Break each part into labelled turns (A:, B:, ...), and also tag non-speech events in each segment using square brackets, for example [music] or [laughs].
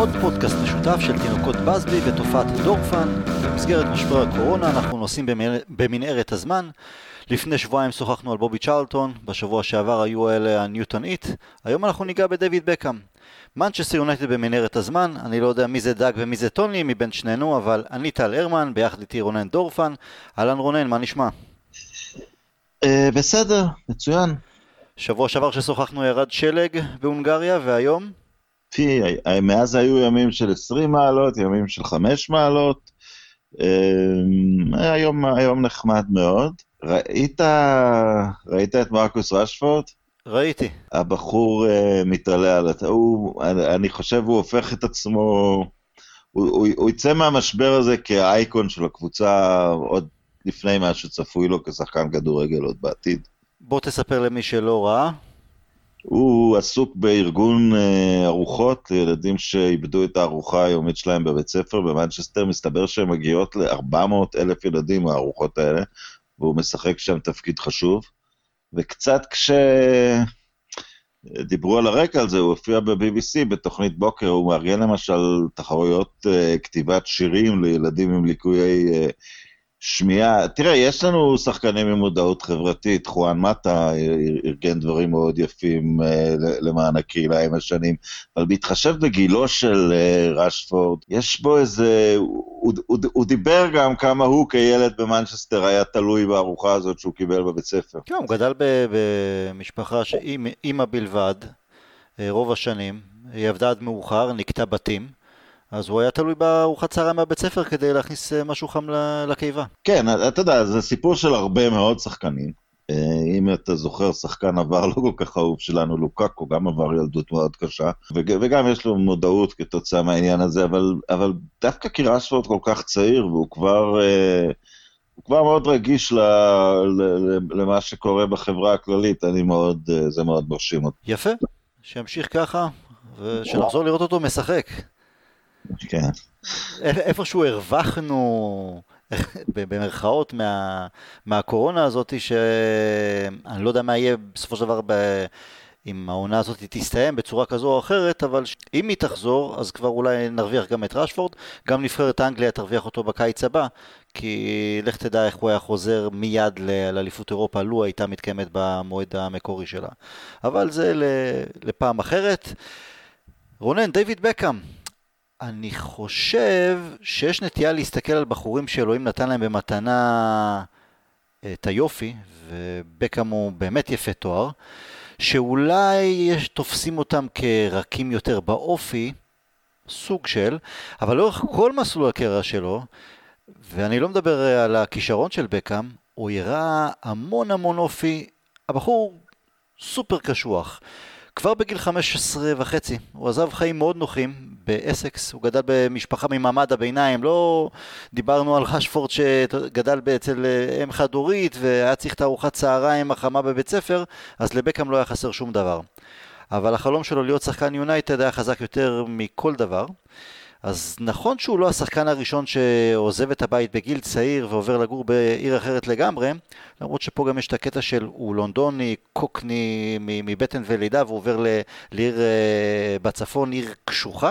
A: עוד פודקאסט משותף של תינוקות באזבי ותופעת דורפן. במסגרת משבר הקורונה אנחנו נוסעים במנהרת הזמן. לפני שבועיים שוחחנו על בובי צ'רלטון, בשבוע שעבר היו אלה הניוטון הית', היום אנחנו ניגע בדויד בקאם. מנצ'סטר יונייטד במנהרת הזמן, אני לא יודע מי זה דאג ומי זה טוני מבין שנינו, אבל אני טל הרמן, ביחד איתי רונן דורפן. אהלן רונן, מה נשמע?
B: אה, בסדר, מצוין.
A: שבוע שעבר ששוחחנו ירד שלג בהונגריה, והיום?
B: פי, מאז היו ימים של 20 מעלות, ימים של 5 מעלות. אה, היום, היום נחמד מאוד. ראית, ראית את מרקוס רשפורד?
A: ראיתי.
B: הבחור uh, מתעלה על... הוא, אני חושב הוא הופך את עצמו... הוא, הוא, הוא יצא מהמשבר הזה כאייקון של הקבוצה עוד לפני מה שצפוי לו כשחקן כדורגל עוד בעתיד.
A: בוא תספר למי שלא ראה.
B: הוא עסוק בארגון uh, ארוחות לילדים שאיבדו את הארוחה היומית שלהם בבית ספר במנצ'סטר. מסתבר שהן מגיעות ל-400 אלף ילדים, הארוחות האלה, והוא משחק שם תפקיד חשוב. וקצת כשדיברו על הרקע על זה, הוא הופיע ב-BBC בתוכנית בוקר, הוא מארגן למשל תחרויות uh, כתיבת שירים לילדים עם ליקויי uh, שמיעה, תראה, יש לנו שחקנים עם מודעות חברתית, חואן מטה ארגן דברים מאוד יפים uh, למען הקהילה עם השנים, אבל בהתחשב בגילו של uh, רשפורד, יש בו איזה, הוא, הוא, הוא דיבר גם כמה הוא כילד במנצ'סטר היה תלוי בארוחה הזאת שהוא קיבל בבית ספר.
A: כן, הוא גדל במשפחה שאימא בלבד, אה, רוב השנים, היא עבדה עד מאוחר, נקטע בתים. אז הוא היה תלוי בארוחת צהריים מהבית ספר כדי להכניס אה, משהו חם לקיבה.
B: כן, אתה יודע, זה סיפור של הרבה מאוד שחקנים. אה, אם אתה זוכר, שחקן עבר לא כל כך אהוב שלנו, לוקקו, גם עבר ילדות מאוד קשה, וגם יש לו מודעות כתוצאה מהעניין הזה, אבל, אבל דווקא כי רשפורד כל כך צעיר, והוא כבר... אה, הוא כבר מאוד רגיש ל, ל, למה שקורה בחברה הכללית, אני מאוד, זה מאוד מרשים אותי.
A: יפה, שימשיך ככה, ושנחזור לראות אותו משחק.
B: כן.
A: איפשהו הרווחנו, במרכאות, מה, מהקורונה הזאת, שאני לא יודע מה יהיה בסופו של דבר ב... אם העונה הזאת תסתיים בצורה כזו או אחרת, אבל אם היא תחזור, אז כבר אולי נרוויח גם את רשפורד, גם נבחרת אנגליה תרוויח אותו בקיץ הבא, כי לך תדע איך הוא היה חוזר מיד לאליפות אירופה, לו הייתה מתקיימת במועד המקורי שלה. אבל זה לפעם אחרת. רונן, דיוויד בקאם, אני חושב שיש נטייה להסתכל על בחורים שאלוהים נתן להם במתנה אה, את היופי, ובקאם הוא באמת יפה תואר, שאולי יש, תופסים אותם כרקים יותר באופי, סוג של, אבל לאורך כל מסלול הקריירה שלו, ואני לא מדבר על הכישרון של בקאם, הוא הראה המון המון אופי, הבחור סופר קשוח. כבר בגיל 15 וחצי הוא עזב חיים מאוד נוחים באסקס, הוא גדל במשפחה ממעמד הביניים, לא דיברנו על רשפורד שגדל אצל אה, אם חד-הורית והיה צריך את הארוחת צהריים החמה בבית ספר, אז לבקאם לא היה חסר שום דבר. אבל החלום שלו להיות שחקן יונייטד היה חזק יותר מכל דבר. אז נכון שהוא לא השחקן הראשון שעוזב את הבית בגיל צעיר ועובר לגור בעיר אחרת לגמרי, למרות שפה גם יש את הקטע של הוא לונדוני, קוקני מבטן ולידה והוא עובר לעיר אה, בצפון, עיר קשוחה.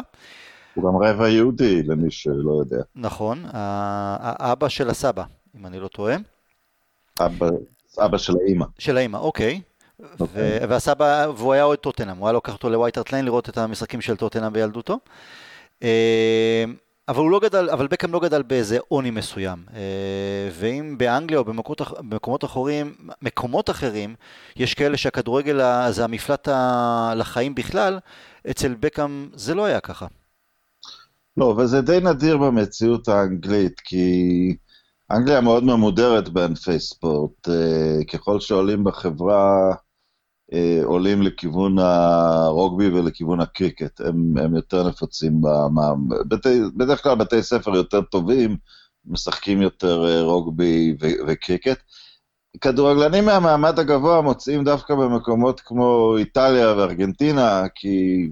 B: הוא גם רבע יהודי למי שלא יודע.
A: נכון, האבא של הסבא, אם אני לא טועה.
B: אבא, אבא של האימא.
A: של האימא, אוקיי. Okay. אוקיי. והסבא, והוא היה אוהד טוטנאם, הוא היה לוקח אותו לווייטרט ליין לראות את המשחקים של טוטנאם בילדותו. אה, אבל הוא לא גדל, אבל בקאם לא גדל באיזה עוני מסוים. אה, ואם באנגליה או במקומות, במקומות אחרים, מקומות אחרים, יש כאלה שהכדורגל זה המפלט לחיים בכלל, אצל בקאם זה לא היה ככה.
B: לא, וזה די נדיר במציאות האנגלית, כי אנגליה מאוד ממודרת בענפי ספורט. אה, ככל שעולים בחברה, עולים לכיוון הרוגבי ולכיוון הקריקט, הם, הם יותר נפוצים, במה, בתי, בדרך כלל בתי ספר יותר טובים, משחקים יותר אה, רוגבי ו, וקריקט. כדורגלנים מהמעמד הגבוה מוצאים דווקא במקומות כמו איטליה וארגנטינה, כי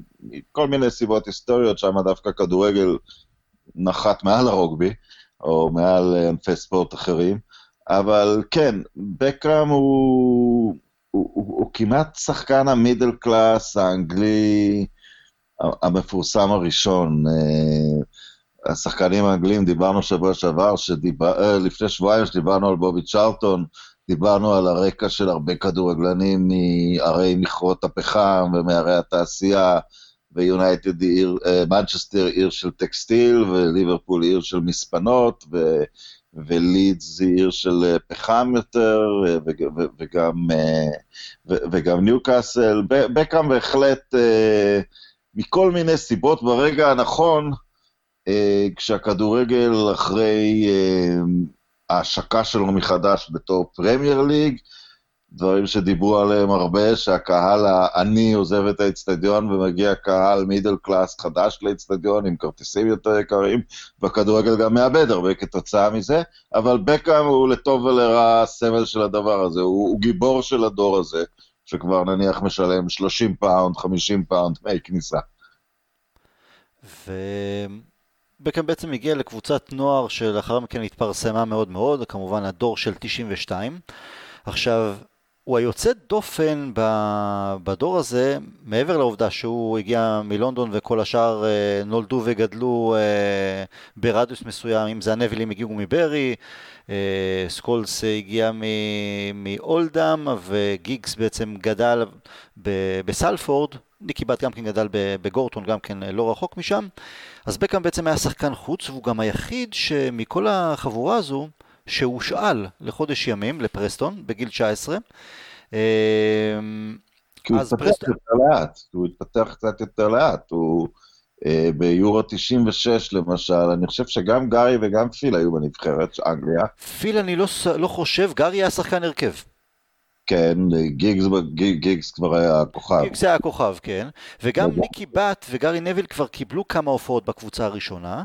B: כל מיני סיבות היסטוריות, שם דווקא כדורגל נחת מעל הרוגבי, או מעל ענפי ספורט אחרים. אבל כן, בקאם הוא, הוא, הוא, הוא כמעט שחקן המידל קלאס האנגלי המפורסם הראשון. השחקנים האנגלים, דיברנו שבוע שעבר, שדיבר, לפני שבועיים שדיברנו על בובי צ'רלטון, דיברנו על הרקע של הרבה כדורגלנים מערי מכרות הפחם ומערי התעשייה, ויונייטד עיר, מנצ'סטר עיר של טקסטיל, וליברפול עיר של מספנות, ו... ולידס זה עיר של פחם יותר, וגם, וגם ניוקאסל. בקאם בהחלט, מכל מיני סיבות, ברגע הנכון, כשהכדורגל אחרי ההשקה שלו מחדש בתור פרמייר ליג, דברים שדיברו עליהם הרבה, שהקהל העני עוזב את האצטדיון ומגיע קהל middle class חדש לאצטדיון עם כרטיסים יותר יקרים, והכדורגל גם מאבד הרבה כתוצאה מזה, אבל בקאם הוא לטוב ולרע סמל של הדבר הזה, הוא, הוא גיבור של הדור הזה, שכבר נניח משלם 30 פאונד, 50 פאונד דמי כניסה.
A: ו... בקאם בעצם הגיע לקבוצת נוער שלאחר מכן התפרסמה מאוד מאוד, כמובן הדור של 92. עכשיו, הוא היוצא דופן בדור הזה, מעבר לעובדה שהוא הגיע מלונדון וכל השאר אה, נולדו וגדלו אה, ברדיוס מסוים, אם זה הנבילים הגיעו מברי, אה, סקולס הגיע מאולדאם וגיגס בעצם גדל בסלפורד, ניקי באט גם כן גדל בגורטון, גם כן לא רחוק משם. אז בקאם בעצם היה שחקן חוץ, והוא גם היחיד שמכל החבורה הזו, שהושאל לחודש ימים לפרסטון בגיל 19.
B: כי הוא התפתח פרסטון... יותר לאט, הוא התפתח קצת יותר לאט, הוא אה, ביורו 96 למשל, אני חושב שגם גארי וגם פיל היו בנבחרת, אנגליה.
A: פיל אני לא, לא חושב, גארי היה שחקן הרכב.
B: כן, גיגס, גיגס כבר היה הכוכב.
A: גיגס היה הכוכב, כן. וגם ניקי בת וגארי נביל כבר קיבלו כמה הופעות בקבוצה הראשונה.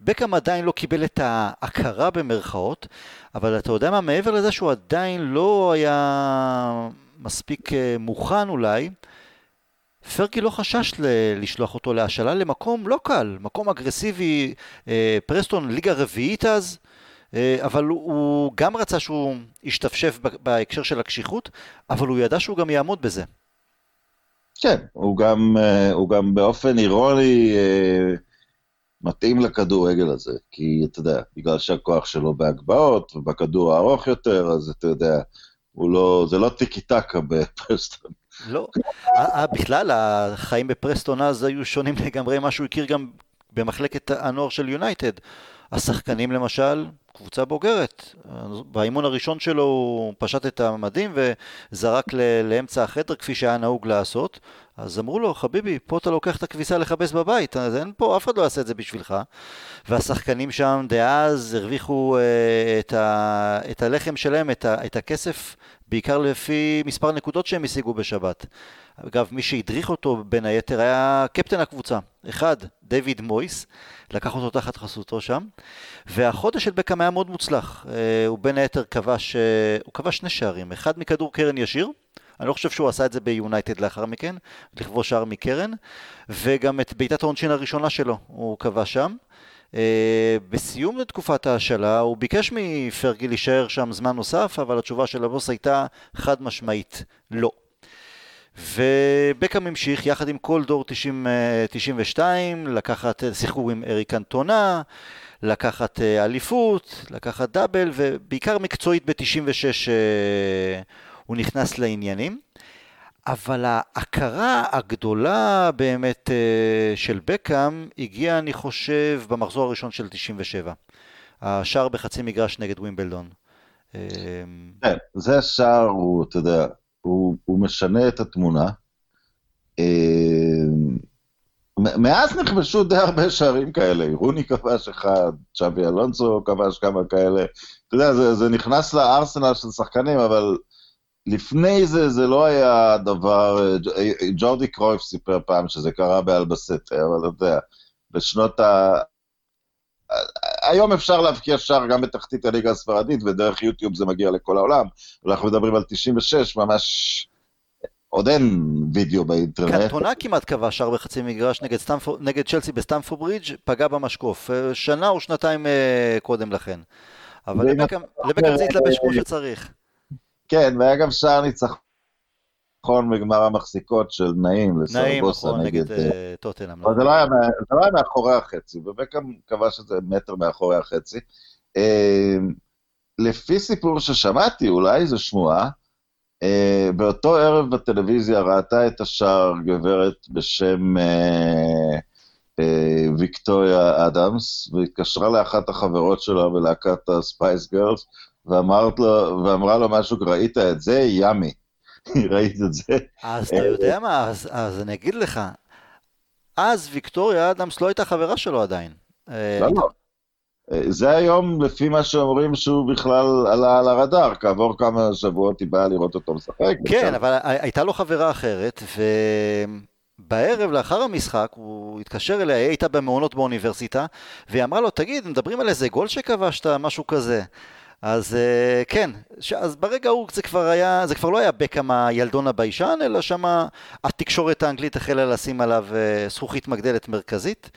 A: בקאם עדיין לא קיבל את ההכרה במרכאות, אבל אתה יודע מה, מעבר לזה שהוא עדיין לא היה מספיק אה, מוכן אולי, פרגי לא חשש ל- לשלוח אותו להשאלה למקום לא קל, מקום אגרסיבי, אה, פרסטון ליגה רביעית אז, אה, אבל הוא, גם רצה שהוא ישתפשף בהקשר של הקשיחות, אבל הוא ידע שהוא גם יעמוד בזה.
B: כן, הוא גם, הוא גם באופן אירוני מתאים לכדורגל הזה, כי אתה יודע, בגלל שהכוח שלו בהגבהות ובכדור הארוך יותר, אז אתה יודע, הוא לא, זה לא טיקי טקה בפרסטון.
A: לא, בכלל החיים בפרסטון אז היו שונים לגמרי ממה שהוא הכיר גם במחלקת הנוער של יונייטד. השחקנים למשל, קבוצה בוגרת. באימון הראשון שלו הוא פשט את המדים וזרק לאמצע החדר כפי שהיה נהוג לעשות. אז אמרו לו, חביבי, פה אתה לוקח את הכביסה לכבס בבית, אז אין פה, אף אחד לא יעשה את זה בשבילך. והשחקנים שם דאז הרוויחו uh, את, ה, את הלחם שלהם, את, ה, את הכסף, בעיקר לפי מספר נקודות שהם השיגו בשבת. אגב, מי שהדריך אותו בין היתר היה קפטן הקבוצה. אחד, דיוויד מויס, לקח אותו תחת חסותו שם, והחודש של בקאם היה מאוד מוצלח. אה, הוא בין היתר כבש, אה, הוא כבש שני שערים, אחד מכדור קרן ישיר, אני לא חושב שהוא עשה את זה ביונייטד לאחר מכן, לכבוש שער מקרן, וגם את בעיטת העונשין הראשונה שלו הוא כבש שם. Uh, בסיום תקופת ההשאלה הוא ביקש מפרגי להישאר שם זמן נוסף, אבל התשובה של הבוס הייתה חד משמעית לא. ובקאם המשיך יחד עם כל דור 90, 92, לקחת, שיחקו עם אריק אנטונה, לקחת אה, אליפות, לקחת דאבל, ובעיקר מקצועית ב-96 אה, הוא נכנס לעניינים. אבל ההכרה הגדולה באמת אה, של בקאם הגיעה, אני חושב, במחזור הראשון של 97. השער בחצי מגרש נגד ווימבלדון.
B: כן, זה השער, הוא, אתה יודע, הוא, הוא משנה את התמונה. אה, מאז נכבשו די הרבה שערים כאלה, רוני כבש אחד, צ'אבי אלונסו כבש כמה כאלה. אתה יודע, זה, זה נכנס לארסנל של שחקנים, אבל לפני זה זה לא היה דבר... ג'ורדי קרויף סיפר פעם שזה קרה באלבסטה, אבל אתה יודע, בשנות ה... היום אפשר להבקיע שער גם בתחתית הליגה הספרדית, ודרך יוטיוב זה מגיע לכל העולם. אנחנו מדברים על 96, ממש... עוד אין וידאו באינטרנט.
A: קנטונה כמעט קבע שער בחצי מגרש נגד, סטמפור, נגד צ'לסי בסטמפורד ברידג', פגע במשקוף, אה, שנה או שנתיים אה, קודם לכן. אבל לבקאם זה התלבש כמו שצריך.
B: כן, והיה גם שער ניצחון בגמר המחזיקות של נעים לסרבוסה
A: נכון,
B: נגד...
A: נגד אה, טוטנאם.
B: אבל זה לא היה זה לא היה מאחורי החצי, ובקאם קבע שזה מטר מאחורי החצי. אה, לפי סיפור ששמעתי, אולי זו שמועה, אה, באותו ערב בטלוויזיה ראתה את השער גברת בשם אה, אה, ויקטוריה אדמס, והתקשרה לאחת החברות שלה בלהקת הספייס גרלס, ואמרת לו, ואמרה לו משהו, ראית את זה? ימי. [laughs] ראית את זה?
A: אז אתה יודע מה, אז, אז אני אגיד לך, אז ויקטוריה אדמס לא הייתה חברה שלו עדיין. אה,
B: לא, לא. אה, זה היום, לפי מה שאומרים, שהוא בכלל עלה על הרדאר, כעבור כמה שבועות היא באה לראות אותו משחק.
A: כן, אבל הייתה לו חברה אחרת, ובערב לאחר המשחק הוא התקשר אליה, היא הייתה במעונות באוניברסיטה, והיא אמרה לו, תגיד, מדברים על איזה גול שכבשת, משהו כזה. אז אה, כן, ש- אז ברגע ההוא זה כבר היה, זה כבר לא היה בקאם הילדון הביישן, אלא שמה התקשורת האנגלית החלה לשים עליו אה, זכוכית מגדלת מרכזית.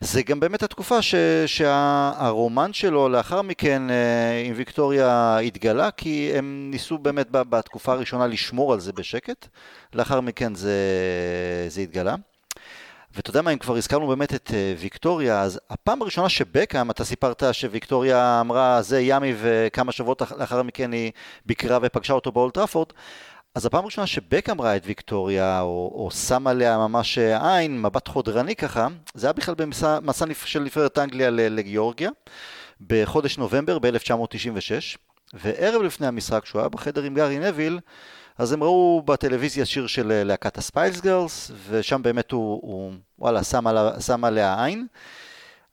A: זה גם באמת התקופה ש, שהרומן שלו לאחר מכן אה, עם ויקטוריה התגלה, כי הם ניסו באמת בתקופה הראשונה לשמור על זה בשקט, לאחר מכן זה, זה התגלה. ואתה יודע מה, אם כבר הזכרנו באמת את אה, ויקטוריה, אז הפעם הראשונה שבקאם, אתה סיפרת שוויקטוריה אמרה זה ימי וכמה שבועות אח- לאחר מכן היא ביקרה ופגשה אותו באולטראפורד, אז הפעם הראשונה שבקאם ראה את ויקטוריה, או, או שם עליה ממש עין, מבט חודרני ככה, זה היה בכלל במסע של נבחרת אנגליה לגיאורגיה, בחודש נובמבר ב-1996, וערב לפני המשחק, שהוא היה בחדר עם גארי נביל, אז הם ראו בטלוויזיה שיר של אה, להקת הספיילס גרלס, ושם באמת הוא, הוא וואלה, שם, עלה, שם עליה עין.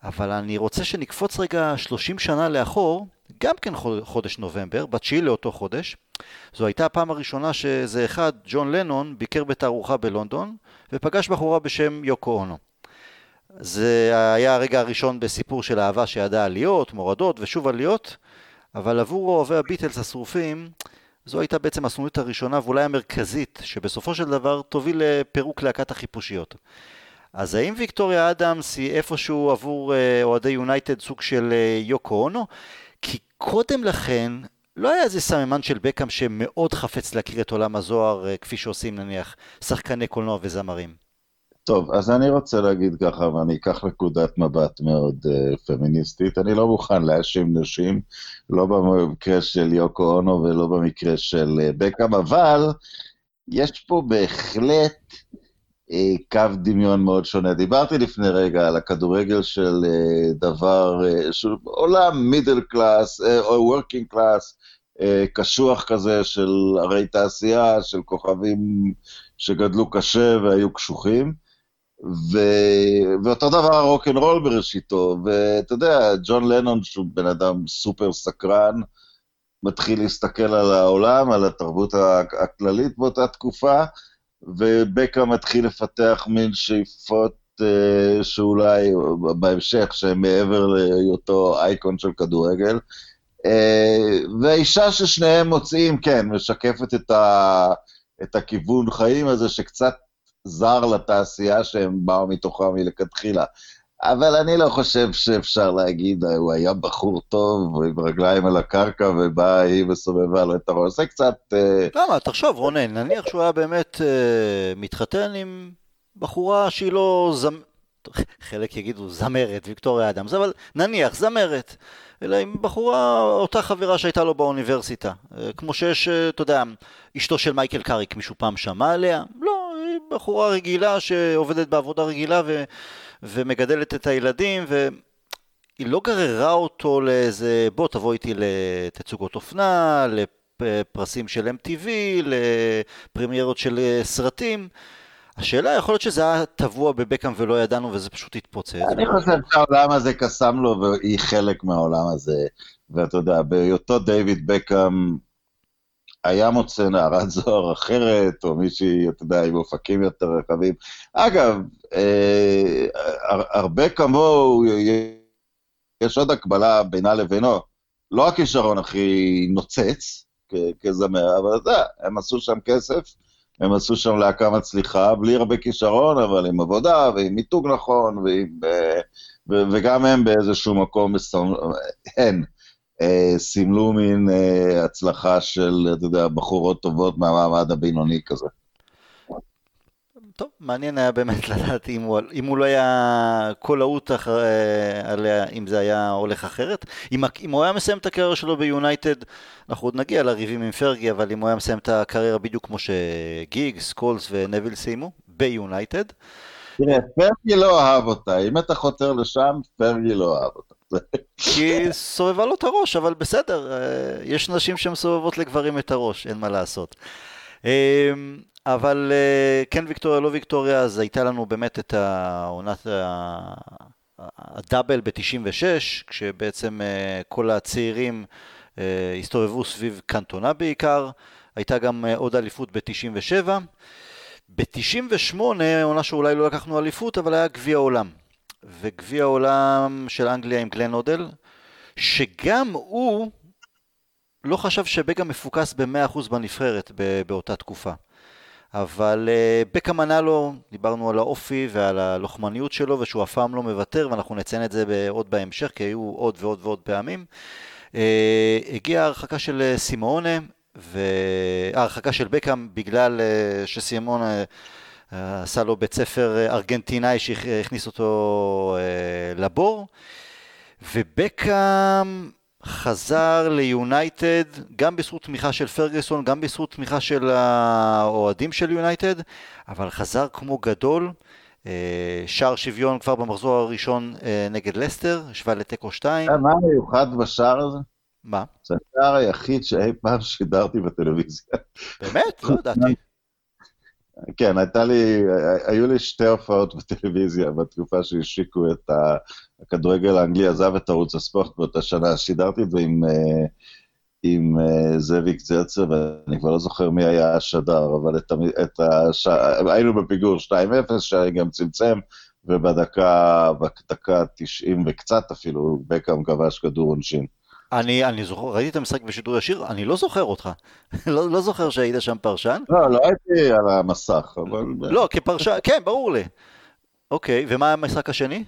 A: אבל אני רוצה שנקפוץ רגע 30 שנה לאחור, גם כן חוד- חודש נובמבר, ב-9 לאותו חודש. זו הייתה הפעם הראשונה שזה אחד, ג'ון לנון, ביקר בתערוכה בלונדון, ופגש בחורה בשם יוקו אונו. זה היה הרגע הראשון בסיפור של אהבה שידעה עליות, מורדות ושוב עליות, אבל עבור אוהבי הביטלס השרופים, זו הייתה בעצם הסנונית הראשונה ואולי המרכזית, שבסופו של דבר תוביל לפירוק להקת החיפושיות. אז האם ויקטוריה אדמס היא איפשהו עבור אה, אוהדי יונייטד סוג של אה, יוקו אונו? כי קודם לכן לא היה איזה סממן של בקאם שמאוד חפץ להכיר את עולם הזוהר, אה, כפי שעושים נניח שחקני קולנוע וזמרים.
B: טוב, אז אני רוצה להגיד ככה, ואני אקח נקודת מבט מאוד אה, פמיניסטית. אני לא מוכן להאשים נשים, לא במקרה של יוקו אונו ולא במקרה של אה, בקאם, אבל יש פה בהחלט אה, קו דמיון מאוד שונה. דיברתי לפני רגע על הכדורגל של אה, דבר, אה, של עולם middle class, או working class, קשוח כזה של ערי תעשייה, של כוכבים שגדלו קשה והיו קשוחים. ו... ואותו דבר רוקנרול בראשיתו, ואתה יודע, ג'ון לנון, שהוא בן אדם סופר סקרן, מתחיל להסתכל על העולם, על התרבות הכללית באותה תקופה, ובקה מתחיל לפתח מין שאיפות uh, שאולי בהמשך, שהן מעבר להיותו אייקון של כדורגל. Uh, והאישה ששניהם מוצאים, כן, משקפת את, ה... את הכיוון חיים הזה שקצת זר לתעשייה שהם באו מתוכה מלכתחילה. אבל אני לא חושב שאפשר להגיד, הוא היה בחור טוב, עם רגליים על הקרקע, ובאה היא וסובבה לו את הראש. זה קצת...
A: למה? תחשוב, רונן, נניח שהוא היה באמת uh, מתחתן עם בחורה שהיא לא זמ... חלק יגידו זמרת, ויקטוריה אדמס, אבל נניח, זמרת. אלא עם בחורה, אותה חברה שהייתה לו באוניברסיטה. כמו שיש, אתה יודע, אשתו של מייקל קאריק, מישהו פעם שמע עליה? לא, היא בחורה רגילה שעובדת בעבודה רגילה ו... ומגדלת את הילדים, והיא לא גררה אותו לאיזה, בוא תבוא איתי לתצוגות אופנה, לפרסים של MTV, לפרמיירות של סרטים. השאלה, יכול להיות שזה היה טבוע בבקאם ולא ידענו וזה פשוט התפוצץ.
B: אני חושב שהעולם הזה קסם לו והיא חלק מהעולם הזה. ואתה יודע, בהיותו דיוויד בקאם היה מוצא נערת זוהר אחרת, או מישהי, אתה יודע, עם אופקים יותר רחבים. אגב, אה, הרבה כמוהו, יש עוד הקבלה בינה לבינו. לא הכישרון הכי נוצץ כזמר, אבל אתה יודע, הם עשו שם כסף. הם עשו שם להקה מצליחה, בלי הרבה כישרון, אבל עם עבודה ועם מיתוג נכון, ועם, ו, וגם הם באיזשהו מקום, הן סימלו מין הצלחה של, אתה יודע, בחורות טובות מהמעמד הבינוני כזה.
A: טוב, מעניין היה באמת [laughs] לדעת אם הוא, אם הוא לא היה כה להוט עליה, אם זה היה הולך אחרת. אם, אם הוא היה מסיים את הקריירה שלו ביונייטד, אנחנו עוד נגיע לריבים עם פרגי, אבל אם הוא היה מסיים את הקריירה בדיוק כמו שגיג, סקולס ונביל סיימו, ביונייטד.
B: תראה, פרגי לא אהב אותה, אם אתה חותר לשם, פרגי לא אהב אותה.
A: כי סובבה לו את הראש, אבל בסדר, אה, יש נשים שמסובבות לגברים את הראש, אין מה לעשות. אה, אבל אה, כן ויקטוריה, לא ויקטוריה, אז הייתה לנו באמת את העונת הדאבל ב-96, כשבעצם כל הצעירים הסתובבו סביב קנטונה בעיקר, הייתה גם עוד אליפות ב-97. ב-98, עונה שאולי לא לקחנו אליפות, אבל היה גביע עולם. וגביע העולם של אנגליה עם גלן אודל, שגם הוא לא חשב שבקה מפוקס ב-100% בנבחרת באותה תקופה. אבל uh, בקה מנה לו, דיברנו על האופי ועל הלוחמניות שלו ושהוא אף פעם לא מוותר ואנחנו נציין את זה עוד בהמשך כי היו עוד ועוד ועוד פעמים. Uh, הגיעה ההרחקה של אה, סימאונה וההרחקה של בקאם בגלל שסימאונה עשה לו בית ספר אה, ארגנטינאי שהכניס אותו אה, לבור, ובקאם חזר ליונייטד גם בזכות תמיכה של פרגוסון, גם בזכות תמיכה של האוהדים של יונייטד, אבל חזר כמו גדול. אה, שער שוויון כבר במחזור הראשון נגד לסטר, השווה לתיקו 2.
B: מה המיוחד בשער הזה?
A: מה?
B: זה השער היחיד שאי פעם שידרתי בטלוויזיה.
A: באמת? לא ידעתי.
B: כן, הייתה לי, היו לי שתי הופעות בטלוויזיה בתקופה שהשיקו את הכדורגל האנגלי, עזב את ערוץ הספורט באותה שנה, שידרתי את זה עם, אה, עם אה, זאביק זרצר, ואני כבר לא זוכר מי היה השדר, אבל את, את הש... היינו בפיגור 2-0, שאני גם צמצם, ובדקה, בדקה 90 וקצת אפילו, בקאם כבש כדור עונשין.
A: אני, אני זוכר, ראיתי את המשחק בשידור ישיר, אני לא זוכר אותך. [laughs] לא, לא זוכר שהיית שם פרשן.
B: לא, לא הייתי על המסך, אבל...
A: לא, כפרשן, כן, ברור לי. אוקיי, ומה המשחק השני?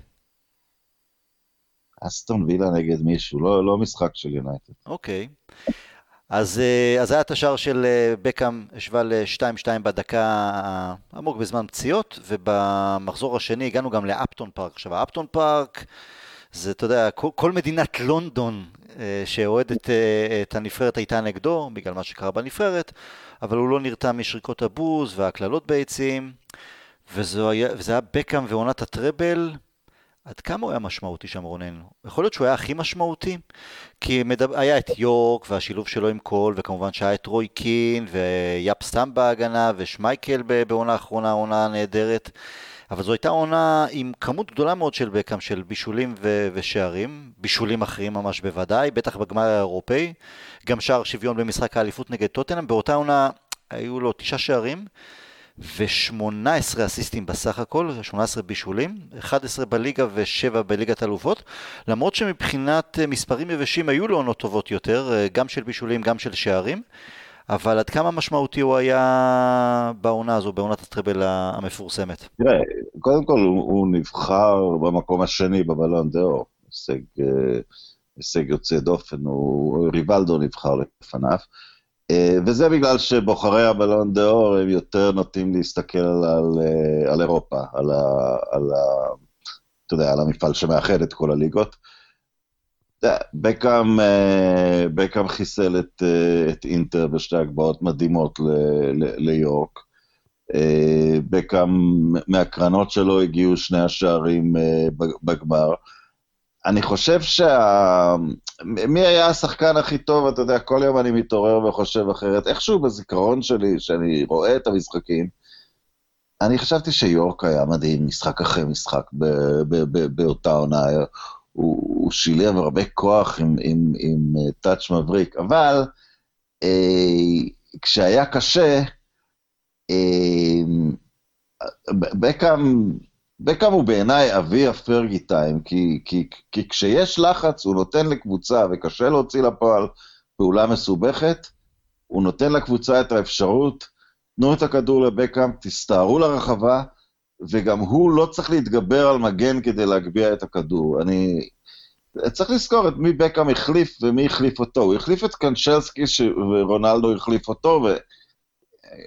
B: אסטון וילה נגד מישהו, לא, לא משחק של יונייטד.
A: אוקיי. אז, אה, אז היה את השער של אה, בקאם, השווה ל-2-2 בדקה עמוק בזמן פציעות, ובמחזור השני הגענו גם לאפטון פארק. עכשיו, האפטון פארק... זה, אתה יודע, כל, כל מדינת לונדון שאוהדת אה, את הנבחרת הייתה נגדו, בגלל מה שקרה בנבחרת, אבל הוא לא נרתע משריקות הבוז והקללות ביציעים, וזה היה, וזה היה בקאם ועונת הטראבל. עד כמה הוא היה משמעותי שם רונן? יכול להיות שהוא היה הכי משמעותי? כי מדבר, היה את יורק והשילוב שלו עם קול, וכמובן שהיה את רוי קין ויאפ סטאם בהגנה ושמייקל בעונה האחרונה, עונה נהדרת. אבל זו הייתה עונה עם כמות גדולה מאוד של בקאם, של בישולים ו- ושערים, בישולים אחרים ממש בוודאי, בטח בגמר האירופאי, גם שער שוויון במשחק האליפות נגד טוטנאם, באותה עונה היו לו תשעה שערים ו-18 אסיסטים בסך הכל, 18 בישולים, 11 בליגה ו-7 בליגת אלופות, למרות שמבחינת מספרים יבשים היו לו עונות טובות יותר, גם של בישולים, גם של שערים. אבל עד כמה משמעותי הוא היה בעונה הזו, בעונת הטראבל המפורסמת?
B: תראה, קודם כל הוא, הוא נבחר במקום השני בבלון דאו, הישג, אה, הישג יוצא דופן, הוא, ריבלדו נבחר לפניו. אה, וזה בגלל שבוחרי הבלון דאור הם יותר נוטים להסתכל על, על, אה, על אירופה, על, ה, על, ה, אתה יודע, על המפעל שמאחד את כל הליגות. בקאם, אה, בקאם חיסל את, אה, את אינטר בשתי הגבהות מדהימות ליורק. אה, בקאם, מהקרנות שלו הגיעו שני השערים בגמר. אני חושב שה... מי היה השחקן הכי טוב, אתה יודע, כל יום אני מתעורר וחושב אחרת. איכשהו בזיכרון שלי, שאני רואה את המשחקים, אני חשבתי שיורק היה מדהים, משחק אחרי משחק באותה עונה. הוא, הוא שילם הרבה כוח עם, עם, עם טאץ' אה, מבריק, אבל אה, כשהיה קשה, אה, בקאם הוא בעיניי אבי הפרגי טיים, כי, כי, כי כשיש לחץ הוא נותן לקבוצה, וקשה להוציא לפועל פעולה מסובכת, הוא נותן לקבוצה את האפשרות, תנו את הכדור לבקאם, תסתערו לרחבה, וגם הוא לא צריך להתגבר על מגן כדי להגביה את הכדור. אני... צריך לזכור את מי בקאם החליף ומי החליף אותו. הוא החליף את קנצ'לסקיס ש... ורונלדו החליף אותו,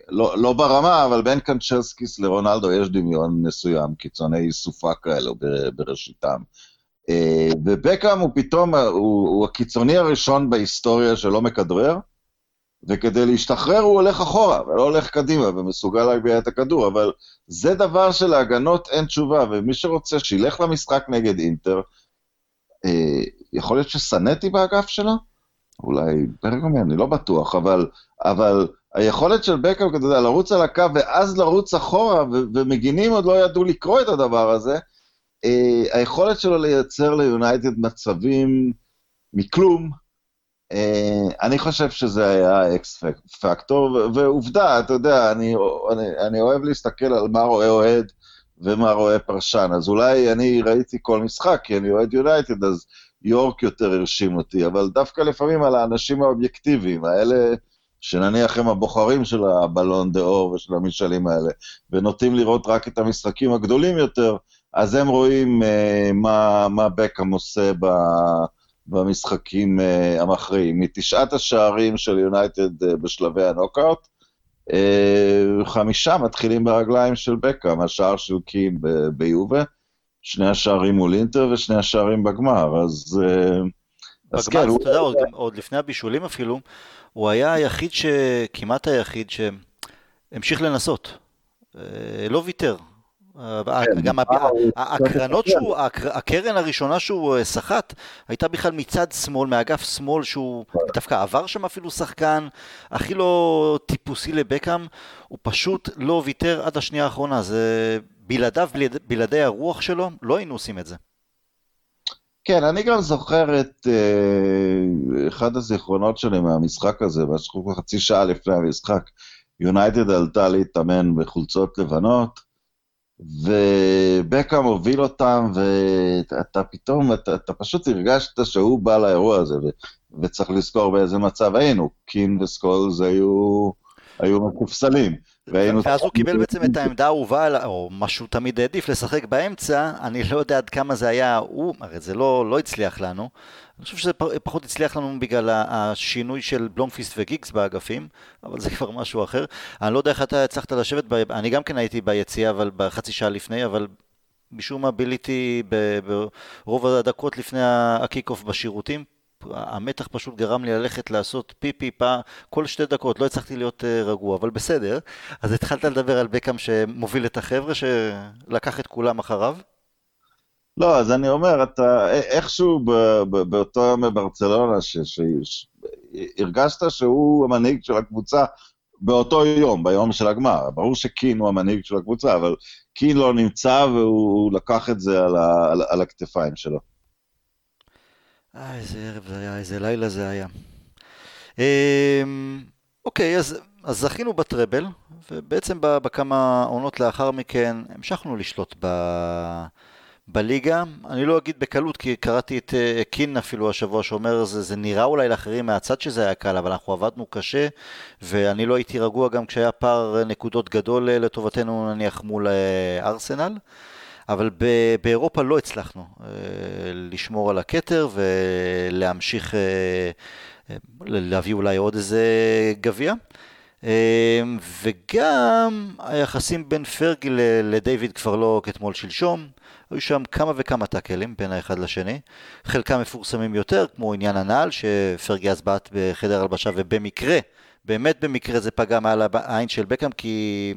B: לא, לא ברמה, אבל בין קנצ'לסקיס לרונלדו יש דמיון מסוים, קיצוני סופה כאלו בראשיתם. אה, ובקאם הוא פתאום, הוא, הוא הקיצוני הראשון בהיסטוריה שלא מכדרר, וכדי להשתחרר הוא הולך אחורה, ולא הולך קדימה, ומסוגל להגביה את הכדור, אבל זה דבר שלהגנות אין תשובה, ומי שרוצה שילך למשחק נגד אינטר, אה, יכול להיות ששנאתי באגף שלו? אולי ברגומי, אני לא בטוח, אבל, אבל היכולת של בקאם, אתה יודע, לרוץ על הקו ואז לרוץ אחורה, ו- ומגינים עוד לא ידעו לקרוא את הדבר הזה, אה, היכולת שלו לייצר ליונייטד מצבים מכלום, אני חושב שזה היה אקס פקטור, ועובדה, אתה יודע, אני, אני, אני אוהב להסתכל על מה רואה אוהד ומה רואה פרשן, אז אולי אני ראיתי כל משחק, כי אני אוהד יונייטד, אז יורק יותר הרשים אותי, אבל דווקא לפעמים על האנשים האובייקטיביים, האלה שנניח הם הבוחרים של הבלון דה אור ושל המשאלים האלה, ונוטים לראות רק את המשחקים הגדולים יותר, אז הם רואים אה, מה, מה בקאם עושה ב, במשחקים אה, המכריעים. מתשעת השערים של יונייטד אה, בשלבי הנוקאוט, uh, חמישה מתחילים ברגליים של בקאם, השער של קין ביובה, שני השערים מול אינטר ושני השערים בגמר, אז... Uh,
A: אז כן, הוא... אתה יודע, עוד, עוד לפני הבישולים אפילו, הוא היה היחיד ש... כמעט היחיד שהמשיך לנסות. לא ויתר, גם הקרנות שהוא, הקרן הראשונה שהוא אה, סחט הייתה בכלל מצד שמאל, מאגף שמאל שהוא כן. דווקא עבר שם אפילו שחקן, הכי לא טיפוסי לבקאם, הוא פשוט לא ויתר עד השנייה האחרונה, זה בלעדיו, בלעדי הרוח שלו, לא היינו עושים את זה.
B: כן, אני גם זוכר את uh, אחד הזיכרונות שלי מהמשחק הזה, משהו חצי שעה לפני המשחק, יונייטד עלתה להתאמן בחולצות לבנות, ובקאם הוביל אותם, ואתה פתאום, אתה, אתה פשוט הרגשת שהוא בא לאירוע הזה, ו, וצריך לזכור באיזה מצב היינו. קין וסקולס היו, היו מקופסלים.
A: ואז הוא קיבל [laughs] בעצם את העמדה האהובה, או משהו תמיד העדיף, לשחק באמצע, אני לא יודע עד כמה זה היה, הוא, הרי זה לא, לא הצליח לנו. אני חושב שזה פחות הצליח לנו בגלל השינוי של בלומפיסט וגיגס באגפים, אבל זה כבר משהו אחר. אני לא יודע איך אתה הצלחת לשבת, ב... אני גם כן הייתי ביציאה, אבל בחצי שעה לפני, אבל משום מה ביליתי ברוב הדקות לפני הקיק אוף בשירותים, המתח פשוט גרם לי ללכת לעשות פיפי פא כל שתי דקות, לא הצלחתי להיות uh, רגוע, אבל בסדר. אז התחלת לדבר על בקאם שמוביל את החבר'ה, שלקח את כולם אחריו?
B: לא, אז אני אומר, אתה איכשהו באותו יום בברצלונה, שהרגשת שהוא המנהיג של הקבוצה באותו יום, ביום של הגמר. ברור שקין הוא המנהיג של הקבוצה, אבל קין לא נמצא והוא לקח את זה על, ה, על, על הכתפיים שלו.
A: אה, איזה ערב זה היה, איזה לילה זה היה. אמ, אוקיי, אז, אז זכינו בטראבל, ובעצם בכמה עונות לאחר מכן המשכנו לשלוט ב... בליגה, אני לא אגיד בקלות כי קראתי את uh, קין אפילו השבוע שאומר זה, זה נראה אולי לאחרים מהצד שזה היה קל אבל אנחנו עבדנו קשה ואני לא הייתי רגוע גם כשהיה פער נקודות גדול uh, לטובתנו נניח מול uh, ארסנל אבל באירופה לא הצלחנו uh, לשמור על הכתר ולהמשיך uh, להביא אולי עוד איזה גביע. וגם היחסים בין פרגי לדיוויד כבר לא כתמול שלשום. היו שם כמה וכמה טאקלים בין האחד לשני, חלקם מפורסמים יותר, כמו עניין הנעל, שפרגי אז בעט בחדר הלבשה, ובמקרה, באמת במקרה זה פגע מעל העין של בקאם, כי...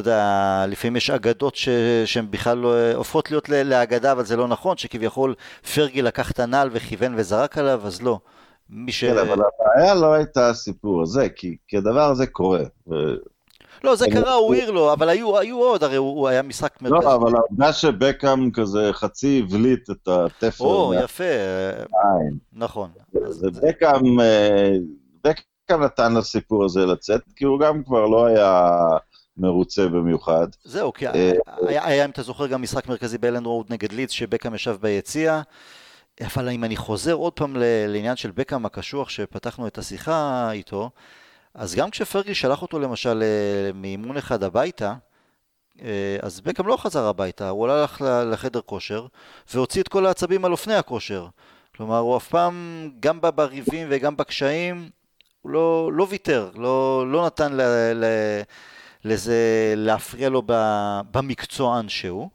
A: אתה יודע, לפעמים יש אגדות שהן בכלל לא הופכות להיות לאגדה, אבל זה לא נכון, שכביכול פרגי לקח את הנעל וכיוון וזרק עליו, אז לא.
B: מי ש... כן, אבל הבעיה לא הייתה הסיפור הזה, כי, כי הדבר הזה קורה. ו...
A: לא, זה קרה, הוא העיר לו, אבל היו, היו עוד, הרי הוא, הוא היה משחק
B: לא, מרכזי. לא, אבל העובדה שבקאם כזה חצי הבליט את התפר.
A: או, יפה. נכון.
B: ובקאם, אה, בקאם נתן לסיפור הזה לצאת, כי הוא גם כבר לא היה מרוצה במיוחד.
A: זהו, כי אה, היה, אם אתה זוכר, גם משחק מרכזי באלן רוד נגד לידס, שבקאם ישב ביציע. אבל אם אני חוזר עוד פעם לעניין של בקאם הקשוח שפתחנו את השיחה איתו, אז גם כשפרגי שלח אותו למשל אה, מאימון אחד הביתה, אה, אז בקאם לא חזר הביתה, הוא הלך לחדר כושר והוציא את כל העצבים על אופני הכושר. כלומר, הוא אף פעם, גם בריבים וגם בקשיים, הוא לא, לא ויתר, לא, לא נתן ל, ל, לזה להפריע לו במקצוען שהוא.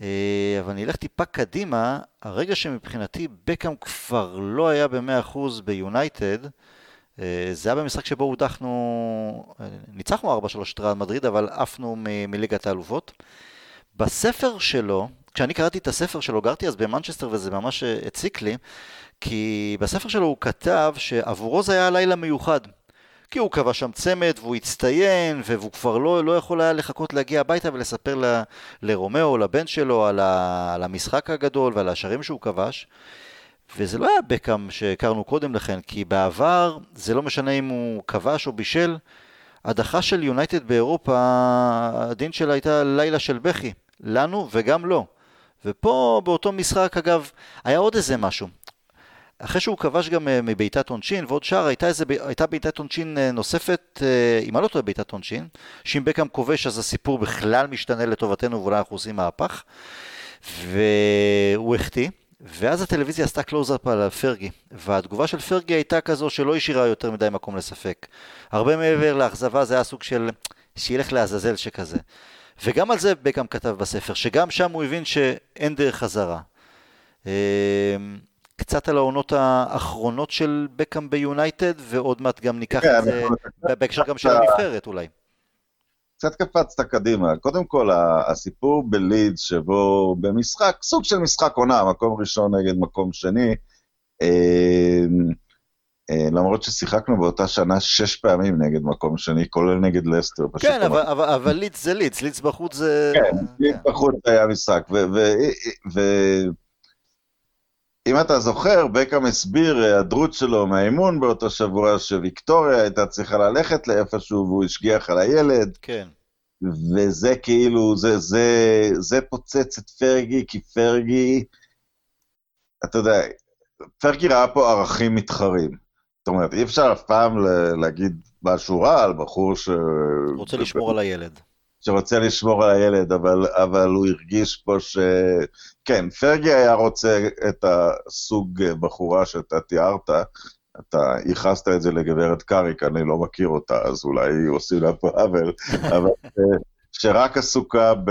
A: אה, אבל אני אלך טיפה קדימה, הרגע שמבחינתי בקאם כבר לא היה ב-100% ביונייטד, אה, זה היה במשחק שבו הודחנו, אה, ניצחנו 4-3 טרל מדריד, אבל עפנו מליגת האלופות. בספר שלו, כשאני קראתי את הספר שלו, גרתי אז במנצ'סטר וזה ממש הציק לי, כי בספר שלו הוא כתב שעבורו זה היה לילה מיוחד. כי הוא קבע שם צמד והוא הצטיין והוא כבר לא, לא יכול היה לחכות להגיע הביתה ולספר ל, לרומאו, לבן שלו, על, ה, על המשחק הגדול ועל השערים שהוא כבש. וזה לא היה בקאם שהכרנו קודם לכן, כי בעבר זה לא משנה אם הוא כבש או בישל. הדחה של יונייטד באירופה, הדין שלה הייתה לילה של בכי, לנו וגם לו. ופה באותו משחק אגב, היה עוד איזה משהו. אחרי שהוא כבש גם אה, מבעיטת עונשין ועוד שער, הייתה, איזה, הייתה בעיטת עונשין אה, נוספת, אה, אם אני לא טועה בעיטת עונשין, שאם בקאם כובש אז הסיפור בכלל משתנה לטובתנו ואולי אנחנו עושים מהפך. והוא החטיא, ואז הטלוויזיה עשתה קלוז-אפ על פרגי, והתגובה של פרגי הייתה כזו שלא השאירה יותר מדי מקום לספק. הרבה מעבר לאכזבה זה היה סוג של שילך לעזאזל שכזה. וגם על זה בקאם כתב בספר, שגם שם הוא הבין שאין דרך חזרה. קצת על העונות האחרונות של בקאם ביונייטד, ועוד מעט גם ניקח כן, את זה בהקשר גם של הנבחרת אולי.
B: קצת קפצת קדימה. קודם כל, הסיפור בלידס, שבו במשחק, סוג של משחק עונה, מקום ראשון נגד מקום שני, אה, אה, למרות ששיחקנו באותה שנה שש פעמים נגד מקום שני, כולל נגד לסטר.
A: כן, אבל, אבל, אבל לידס זה לידס, לידס בחוץ זה...
B: כן, לידס כן. בחוץ היה משחק, ו... ו, ו אם אתה זוכר, בקאם הסביר היעדרות שלו מהאימון באותו שבוע, שוויקטוריה הייתה צריכה ללכת לאיפשהו והוא השגיח על הילד.
A: כן.
B: וזה כאילו, זה, זה, זה פוצץ את פרגי, כי פרגי, אתה יודע, פרגי ראה פה ערכים מתחרים. זאת אומרת, אי אפשר אף פעם להגיד משהו רע על בחור ש...
A: רוצה לשמור על הילד.
B: שרוצה לשמור על הילד, אבל, אבל הוא הרגיש פה ש... כן, פרגי היה רוצה את הסוג בחורה שאתה תיארת, אתה ייחסת את זה לגברת קאריק, אני לא מכיר אותה, אז אולי עושים לה פה עוול, אבל [laughs] שרק עסוקה, ב...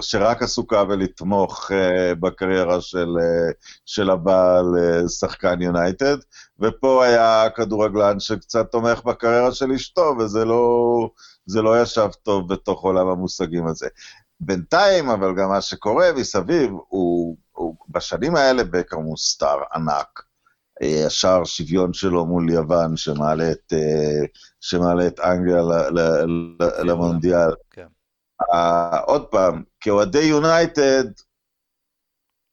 B: שרק עסוקה בלתמוך uh, בקריירה של, uh, של הבעל uh, שחקן יונייטד, ופה היה כדורגלן שקצת תומך בקריירה של אשתו, וזה לא, לא ישב טוב בתוך עולם המושגים הזה. בינתיים, אבל גם מה שקורה מסביב, הוא, הוא בשנים האלה בקר סטאר ענק. השער שוויון שלו מול יוון, שמעלה את, שמעלה את אנגליה כן, למונדיאל. כן. אה, עוד פעם, כאוהדי יונייטד,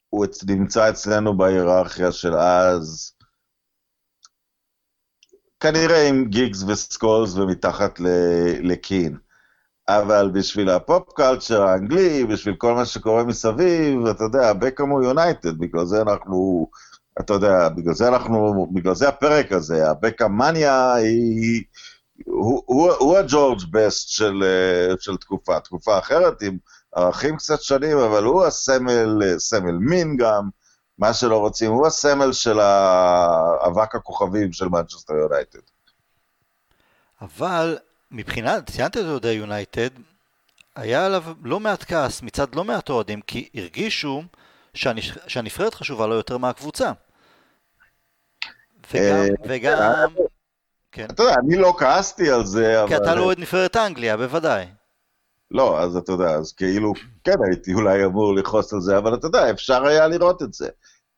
B: הוא נמצא אצלנו בהיררכיה של אז, כנראה עם גיגס וסקולס ומתחת לקין. אבל בשביל ה pop culture האנגלי, בשביל כל מה שקורה מסביב, אתה יודע, בקאם הוא יונייטד, בגלל זה אנחנו, אתה יודע, בגלל זה אנחנו, בגלל זה הפרק הזה, הבקאם מניה היא... הוא, הוא, הוא הג'ורג' בסט של, אה, של תקופה, תקופה אחרת עם ערכים קצת שונים, אבל הוא הסמל, סמל מין גם, מה שלא רוצים, הוא הסמל של אבק הכוכבים של מנצ'סטר יונייטד.
A: אבל מבחינת, ציינת את אוהדי יונייטד, היה עליו לא מעט כעס מצד לא מעט אוהדים, כי הרגישו שהנבחרת חשובה לו יותר מהקבוצה. וגם, אה, וגם,
B: כן. אתה יודע, אני לא כעסתי על זה,
A: אבל... כי אתה לא אוהד נבחרת אנגליה, בוודאי.
B: לא, אז אתה יודע, אז כאילו, כן הייתי אולי אמור לכעוס על זה, אבל אתה יודע, אפשר היה לראות את זה.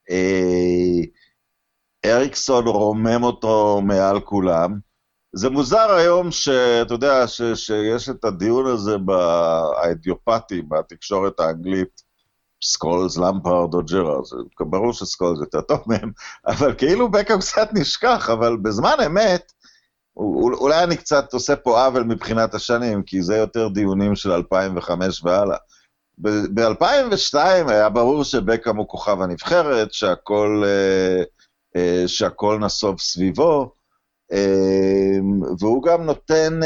B: אה, אריקסון רומם אותו מעל כולם. זה מוזר היום שאתה יודע, ש, שיש את הדיון הזה האידיוטי בתקשורת האנגלית, סקולס, למפרד או ג'רארד, ברור שסקולס יותר טוב מהם, אבל כאילו בקאם קצת נשכח, אבל בזמן אמת, אולי אני קצת עושה פה עוול מבחינת השנים, כי זה יותר דיונים של 2005 והלאה. ב-2002 היה ברור שבקאם הוא כוכב הנבחרת, שהכל, אה, אה, שהכל נסוב סביבו, אה, והוא גם נותן,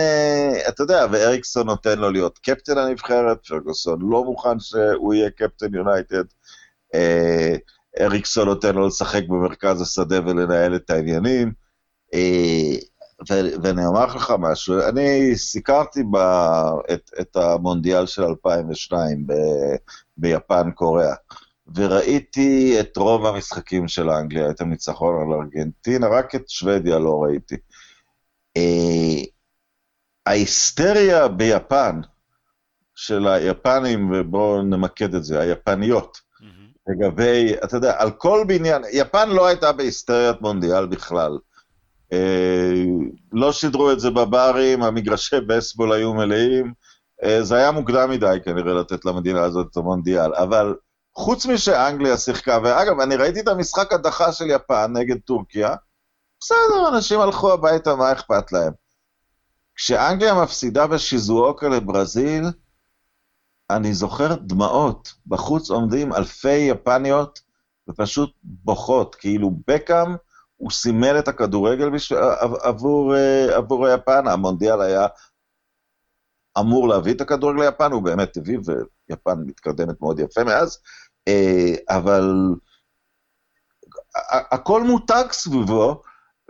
B: אתה יודע, ואריקסון נותן לו להיות קפטן הנבחרת, פרגוסון לא מוכן שהוא יהיה קפטן יונייטד. אריקסון נותן לו לשחק במרכז השדה ולנהל את העניינים. ואני אומר לך משהו, אני סיקרתי ב, את, את המונדיאל של 2002 ב, ביפן קוריאה, וראיתי את רוב המשחקים של האנגליה, את הניצחון על ארגנטינה, רק את שוודיה לא ראיתי. אה, ההיסטריה ביפן, של היפנים, ובואו נמקד את זה, היפניות, mm-hmm. לגבי, אתה יודע, על כל בניין, יפן לא הייתה בהיסטריית מונדיאל בכלל. אה, לא שידרו את זה בברים, המגרשי בסבול היו מלאים, אה, זה היה מוקדם מדי כנראה לתת למדינה הזאת את המונדיאל, אבל חוץ משאנגליה שיחקה, ואגב, אני ראיתי את המשחק הדחה של יפן נגד טורקיה, בסדר, אנשים הלכו הביתה, מה אכפת להם? כשאנגליה מפסידה בשיזואוקה לברזיל, אני זוכר דמעות. בחוץ עומדים אלפי יפניות ופשוט בוכות, כאילו בקאם הוא סימל את הכדורגל בשביל, עבור, עבור יפן, המונדיאל היה אמור להביא את הכדורגל ליפן, הוא באמת הביא, ויפן מתקדמת מאוד יפה מאז, אה, אבל הכל מותג סביבו,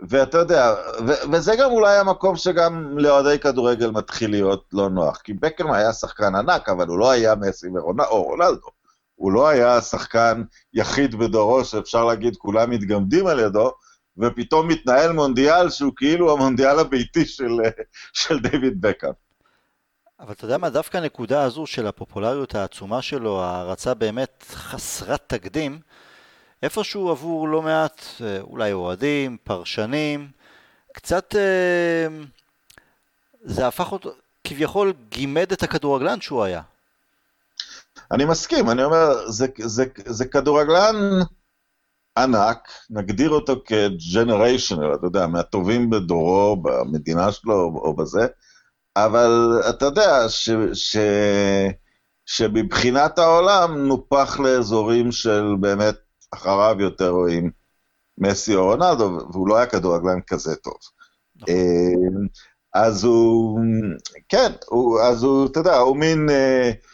B: ואתה יודע, ו- וזה גם אולי המקום שגם לאוהדי כדורגל מתחיל להיות לא נוח, כי בקרם היה שחקן ענק, אבל הוא לא היה מסי ורונלדו, או רונלדו. הוא לא היה שחקן יחיד בדורו, שאפשר להגיד כולם מתגמדים על ידו, ופתאום מתנהל מונדיאל שהוא כאילו המונדיאל הביתי של, של דיוויד בקאם.
A: אבל אתה יודע מה, דווקא הנקודה הזו של הפופולריות העצומה שלו, ההערצה באמת חסרת תקדים, איפשהו עבור לא מעט, אה, אולי אוהדים, פרשנים, קצת אה, זה הפך אותו, כביכול גימד את הכדורגלן שהוא היה.
B: אני מסכים, אני אומר, זה, זה, זה כדורגלן ענק, נגדיר אותו כג'נריישנל, אתה יודע, מהטובים בדורו, במדינה שלו או בזה, אבל אתה יודע ש, ש, שמבחינת העולם נופח לאזורים של באמת אחריו יותר רואים מסי או רונלדו, והוא לא היה כדורגלן כזה טוב. נכון. אה, אז הוא, כן, הוא, אז הוא, אתה יודע, הוא מין uh,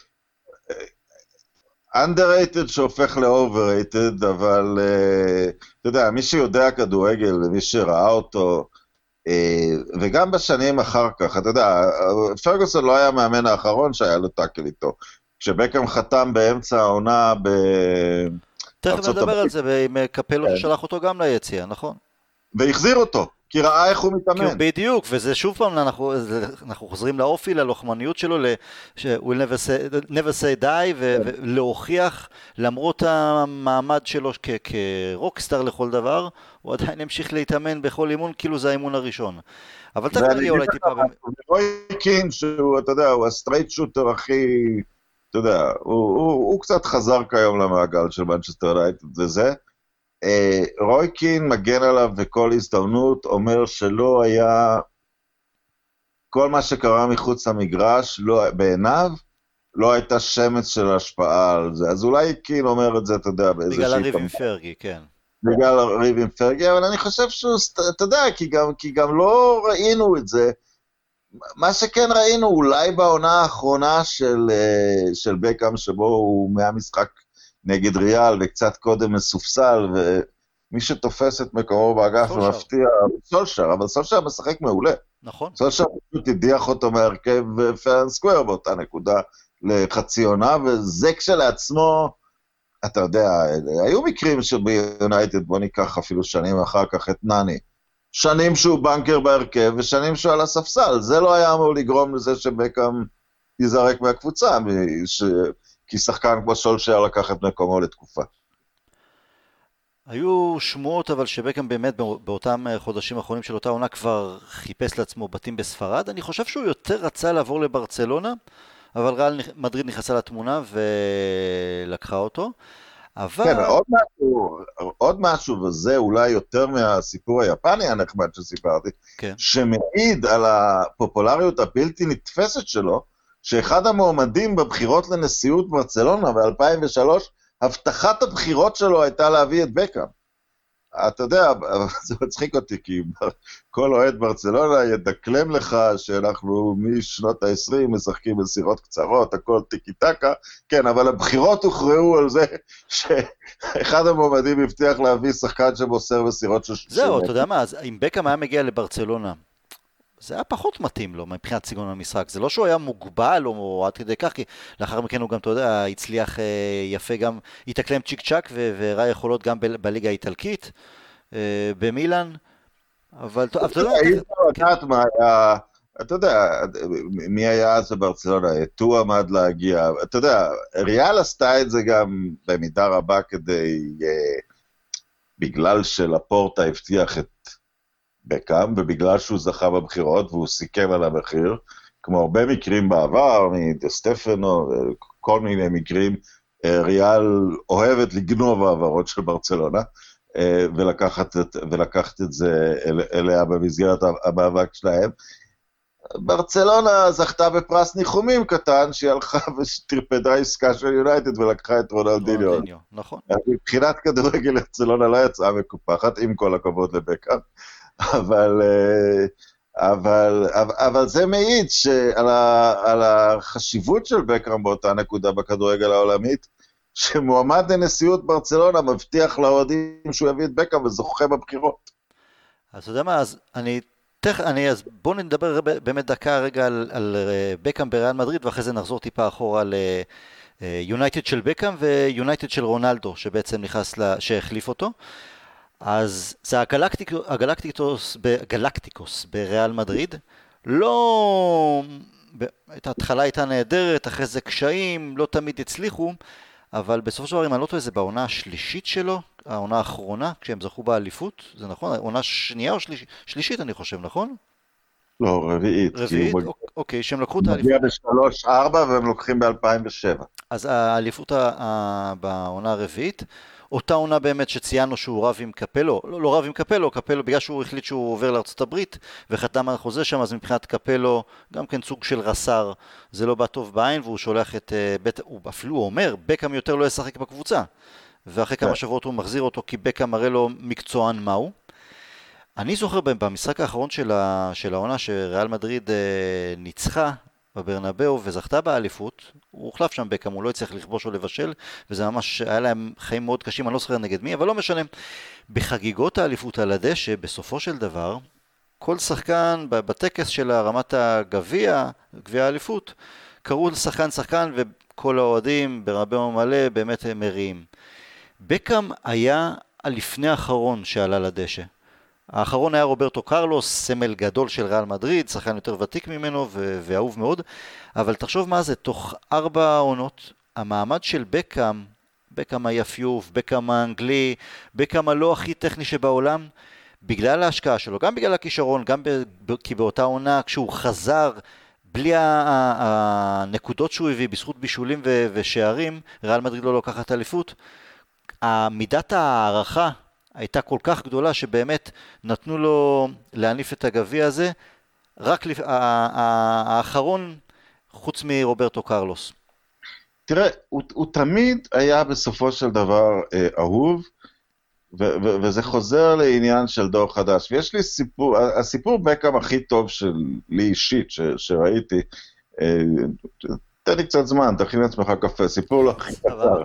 B: underrated שהופך ל-overrated, אבל uh, אתה יודע, מי שיודע כדורגל ומי שראה אותו, uh, וגם בשנים אחר כך, אתה יודע, פרגוסון לא היה המאמן האחרון שהיה לו טאקל איתו. כשבקאם חתם באמצע העונה ב...
A: תכף נדבר על זה, עם קפלו כן. ששלח אותו גם ליציאה, נכון?
B: והחזיר אותו, כי ראה איך הוא מתאמן.
A: בדיוק, וזה שוב פעם, אנחנו, אנחנו חוזרים לאופי, ללוחמניות שלו, ל... will never say, never say die, ו... כן. ולהוכיח, למרות המעמד שלו כ... כ rockstar לכל דבר, הוא עדיין המשיך להתאמן בכל אימון, כאילו זה האימון הראשון. אבל תכף אני אולי טיפה...
B: רוי קין, שהוא, אתה יודע, הוא ה straight shooter הכי... אתה יודע, הוא, הוא, הוא קצת חזר כיום למעגל של מנצ'סטר יונייטד וזה. רויקין מגן עליו בכל הזדמנות, אומר שלא היה... כל מה שקרה מחוץ למגרש, לא, בעיניו, לא הייתה שמץ של השפעה על זה. אז אולי קין אומר את זה, אתה יודע,
A: באיזושהי... בגלל הריב עם פרגי, כן.
B: בגלל הריב עם פרגי, אבל אני חושב שהוא, אתה יודע, כי גם, כי גם לא ראינו את זה. מה שכן ראינו, אולי בעונה האחרונה של, אה, של בקאם, שבו הוא מהמשחק נגד ריאל וקצת קודם מסופסל, ומי שתופס את מקומו באגף ומפתיע, סולשר, אבל סולשר משחק מעולה.
A: נכון.
B: סולשר פשוט הדיח אותו מהרכב פרן סקוויר באותה נקודה לחצי עונה, וזה כשלעצמו, אתה יודע, היו מקרים שביונייטד, בוא ניקח אפילו שנים אחר כך את נאני. שנים שהוא בנקר בהרכב ושנים שהוא על הספסל. זה לא היה אמור לגרום לזה שבקאם ייזרק מהקבוצה, ש... כי שחקן כמו שולשר לקח את מקומו לתקופה.
A: היו שמועות אבל שבקאם באמת באותם חודשים האחרונים של אותה עונה כבר חיפש לעצמו בתים בספרד. אני חושב שהוא יותר רצה לעבור לברצלונה, אבל ריאל מדריד נכנסה לתמונה ולקחה אותו. אבל...
B: כן, עוד משהו, עוד משהו, וזה אולי יותר מהסיפור היפני הנחמד שסיפרתי, כן. שמעיד על הפופולריות הבלתי נתפסת שלו, שאחד המועמדים בבחירות לנשיאות ברצלונה ב-2003, הבטחת הבחירות שלו הייתה להביא את בקאם. אתה יודע, [laughs] זה מצחיק אותי, כי כל אוהד ברצלונה ידקלם לך שאנחנו משנות ה-20 משחקים בסירות קצרות, הכל טיקי טקה, כן, אבל הבחירות הוכרעו על זה שאחד המועמדים הבטיח להביא שחקן שמוסר בסירות של...
A: זהו, אתה יודע מה, אז אם בקאם היה מגיע לברצלונה, זה היה פחות מתאים לו מבחינת סגנון המשחק. זה לא שהוא היה מוגבל או עד כדי כך, כי לאחר מכן הוא גם, אתה יודע, הצליח אה, יפה גם, התאקלם צ'יק צ'אק והראה יכולות גם בליגה האיטלקית, אה, במילאן, אבל אתה יודע...
B: אי אפשר לדעת מה היה... אתה יודע, מי היה אז בברצלונה? טו עמד להגיע. אתה יודע, ריאל עשתה את זה גם במידה רבה כדי... בגלל שלפורטה הבטיח את בקאם, ובגלל שהוא זכה בבחירות והוא סיכם על המחיר, כמו הרבה מקרים בעבר, מדה סטפנו, כל מיני מקרים, אה, ריאל אוהבת לגנוב העברות של ברצלונה, אה, ולקחת את, ולקחת את זה אל, אליה במסגרת המאבק שלהם. ברצלונה זכתה בפרס ניחומים קטן, שהיא הלכה וטרפדה עסקה של יונייטד ולקחה את רונלדיניו.
A: נכון.
B: מבחינת כדורגל ברצלונה לא יצאה מקופחת, עם כל הכבוד לבקאם. אבל, אה, אבל, אבל, אבל זה מעיד על, ה, על החשיבות של בקרם באותה נקודה בכדורגל העולמית, שמועמד לנשיאות ברצלונה מבטיח לאוהדים שהוא יביא את בקרם וזוכה בבחירות.
A: אז אתה יודע מה, אז אני תכף, אני, אז בואו נדבר באמת דקה רגע על, על אה, בקאם בריאל מדריד, ואחרי זה נחזור טיפה אחורה ליונייטד של בקאם ויונייטד של רונלדו, שבעצם נכנס, לה, שהחליף אותו. אז זה הגלקטיק, הגלקטיקוס, גלקטיקוס בריאל מדריד. לא... ההתחלה הייתה נהדרת, אחרי זה קשיים, לא תמיד הצליחו, אבל בסופו של דבר, אם אני לא טועה, זה בעונה השלישית שלו, העונה האחרונה, כשהם זכו באליפות, זה נכון? עונה שנייה או שליש... שלישית, אני חושב, נכון?
B: לא, רביעית.
A: רביעית? הוא... אוקיי, שהם לקחו את
B: האליפות. מגיע בשלוש-ארבע והם לוקחים ב-2007.
A: אז האליפות בעונה הרביעית. אותה עונה באמת שציינו שהוא רב עם קפלו, לא, לא רב עם קפלו, קפלו בגלל שהוא החליט שהוא עובר לארצות הברית וחתם על חוזה שם, אז מבחינת קפלו גם כן סוג של רס"ר, זה לא בא טוב בעין והוא שולח את uh, בית, הוא אפילו אומר, בקאם יותר לא ישחק בקבוצה ואחרי כמה כן. שבועות הוא מחזיר אותו כי בקאם מראה לו מקצוען מהו. אני זוכר במשחק האחרון של, ה, של העונה שריאל מדריד uh, ניצחה בברנבאו וזכתה באליפות, הוא הוחלף שם בקאם, הוא לא הצליח לכבוש או לבשל, וזה ממש, היה להם חיים מאוד קשים, אני לא זוכר נגד מי, אבל לא משנה. בחגיגות האליפות על הדשא, בסופו של דבר, כל שחקן בטקס של הרמת הגביע, גביע האליפות, קראו לשחקן שחקן וכל האוהדים ברבאו מלא באמת מריעים. בקאם היה הלפני האחרון שעלה לדשא. האחרון היה רוברטו קרלוס, סמל גדול של ריאל מדריד, שחקן יותר ותיק ממנו ואהוב מאוד, אבל תחשוב מה זה, תוך ארבע עונות, המעמד של בקאם, בקאם היפיוף, בקאם האנגלי, בקאם הלא הכי טכני שבעולם, בגלל ההשקעה שלו, גם בגלל הכישרון, גם ב... כי באותה עונה כשהוא חזר בלי הנקודות שהוא הביא, בזכות בישולים ו... ושערים, ריאל מדריד לא לוקחת אליפות, מידת ההערכה הייתה כל כך גדולה שבאמת נתנו לו להניף את הגביע הזה, רק לפ... האחרון חוץ מרוברטו קרלוס.
B: תראה, הוא, הוא תמיד היה בסופו של דבר אה, אהוב, ו- ו- וזה חוזר לעניין של דור חדש. ויש לי סיפור, הסיפור בקאם הכי טוב שלי אישית, ש- שראיתי, אה, תן לי קצת זמן, תכין לעצמך קפה, סיפור לא הכי קצר.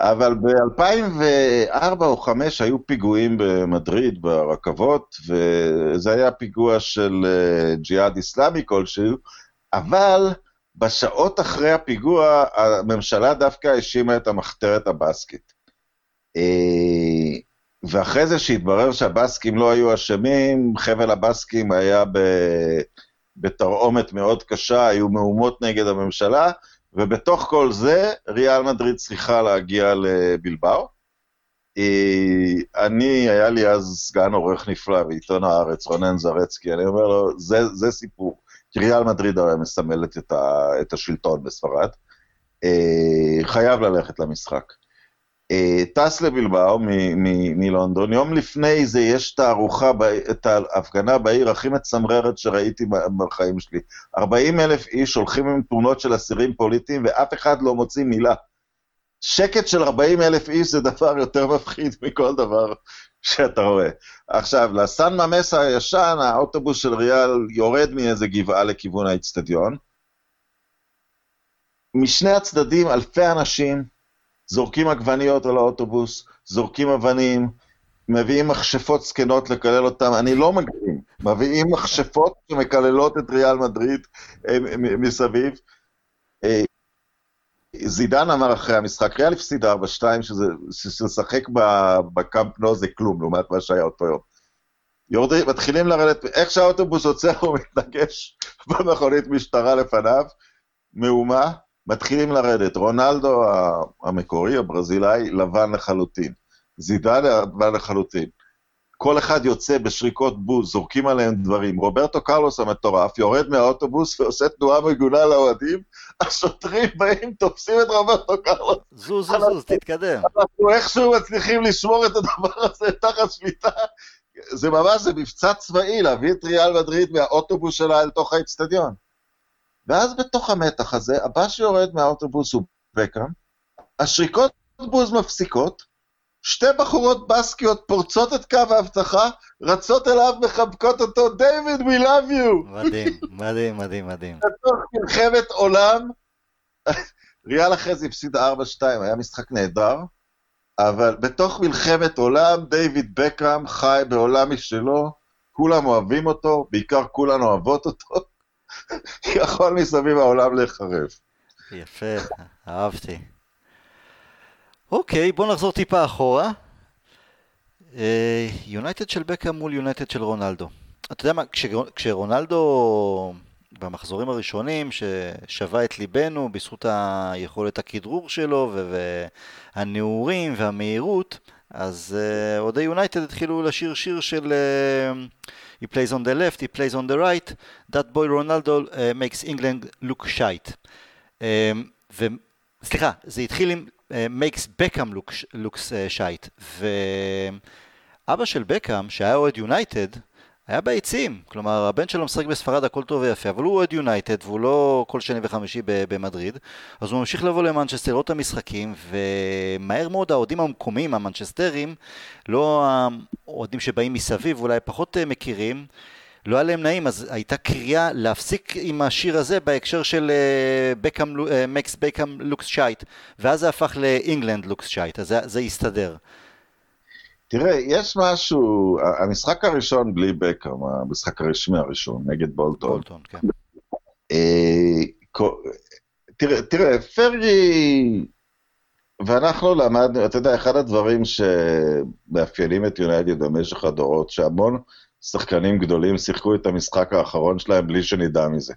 B: אבל ב-2004 או 2005 היו פיגועים במדריד, ברכבות, וזה היה פיגוע של אה, ג'יהאד איסלאמי כלשהו, אבל בשעות אחרי הפיגוע הממשלה דווקא האשימה את המחתרת הבסקית. אה, ואחרי זה שהתברר שהבסקים לא היו אשמים, חבל הבסקים היה בתרעומת מאוד קשה, היו מהומות נגד הממשלה, ובתוך כל זה, ריאל מדריד צריכה להגיע לבלבאו. אה, אני, היה לי אז סגן עורך נפלא בעיתון הארץ, רונן זרצקי, אני אומר לו, זה, זה סיפור. כי ריאל מדריד הרי מסמלת את, ה, את השלטון בספרד. אה, חייב ללכת למשחק. אה, טס לבלבאו מלונדון, יום לפני זה יש תערוכה, את ההפגנה בעיר הכי מצמררת שראיתי בחיים שלי. 40 אלף איש הולכים עם תמונות של אסירים פוליטיים ואף אחד לא מוציא מילה. שקט של 40 אלף איש זה דבר יותר מפחיד מכל דבר שאתה רואה. עכשיו, לסן ממסה הישן, האוטובוס של ריאל יורד מאיזה גבעה לכיוון האיצטדיון. משני הצדדים אלפי אנשים, זורקים עגבניות על האוטובוס, זורקים אבנים, מביאים מכשפות זקנות לקלל אותם, אני לא מגזים, מביאים מכשפות שמקללות את ריאל מדריד אה, מסביב. אה, זידן אמר אחרי המשחק, ריאל הפסיד 4-2, שלשחק בקאמפ נו זה כלום, לעומת מה שהיה אותו יום. יורדים, מתחילים לרדת, איך שהאוטובוס עוצר הוא מתנגש במכונית משטרה לפניו, מהומה, מתחילים לרדת. רונלדו המקורי, הברזילאי, לבן לחלוטין. זידן לבן לחלוטין. כל אחד יוצא בשריקות בוז, זורקים עליהם דברים. רוברטו קרלוס המטורף יורד מהאוטובוס ועושה תנועה מגונה לאוהדים, השוטרים באים, תופסים את רוברטו קרלוס.
A: זוז, זוז, זוז, תתקדם.
B: אנחנו איכשהו מצליחים לשמור את הדבר הזה תחת שליטה. זה ממש, זה מבצע צבאי להביא את ריאל מדריד מהאוטובוס שלה אל תוך האצטדיון. ואז בתוך המתח הזה, הבא שיורד מהאוטובוס הוא בקאם, השריקות בוז מפסיקות, שתי בחורות בסקיות פורצות את קו האבטחה, רצות אליו, מחבקות אותו, דיוויד, we love you!
A: מדהים, מדהים, מדהים, מדהים.
B: בתוך מלחמת עולם, ריאל אחרי זה הפסידה 4-2, היה משחק נהדר, אבל בתוך מלחמת עולם, דיוויד בקאם חי בעולם משלו, כולם אוהבים אותו, בעיקר כולן אוהבות אותו, [laughs] יכול מסביב העולם להיחרב.
A: יפה, אהבתי. אוקיי, בוא נחזור טיפה אחורה. יונייטד של בקאם מול יונייטד של רונלדו. אתה יודע מה, כש, כשרונלדו במחזורים הראשונים, ששבה את ליבנו בזכות היכולת הכדרור שלו והנעורים והמהירות, אז אוהדי uh, יונייטד התחילו לשיר שיר של uh, He plays on the left, he plays on the right, that boy Ronaldo uh, makes England look shite. Uh, וסליחה, זה התחיל עם uh, makes Beckham look, looks uh, shite. ואבא של בקאם, שהיה אוהד יונייטד, היה ביציעים, כלומר הבן שלו משחק בספרד הכל טוב ויפה, אבל הוא אוהד יונייטד והוא לא כל שני וחמישי במדריד, אז הוא ממשיך לבוא למנצ'סטר, לראות את המשחקים, ומהר מאוד האוהדים המקומיים, המנצ'סטרים, לא האוהדים שבאים מסביב, אולי פחות אה, מכירים, לא היה להם נעים, אז הייתה קריאה להפסיק עם השיר הזה בהקשר של makes Beckham looks shite, ואז זה הפך ל England looks shite, אז זה, זה הסתדר.
B: תראה, יש משהו, המשחק הראשון בלי בקאם, המשחק הרשמי הראשון, נגד בולטון. בולטון, כן. אה, תראה, תראה, פרגי, ואנחנו למדנו, אתה יודע, אחד הדברים שמאפיינים את יונייטד במשך הדורות, שהמון שחקנים גדולים שיחקו את המשחק האחרון שלהם בלי שנדע מזה.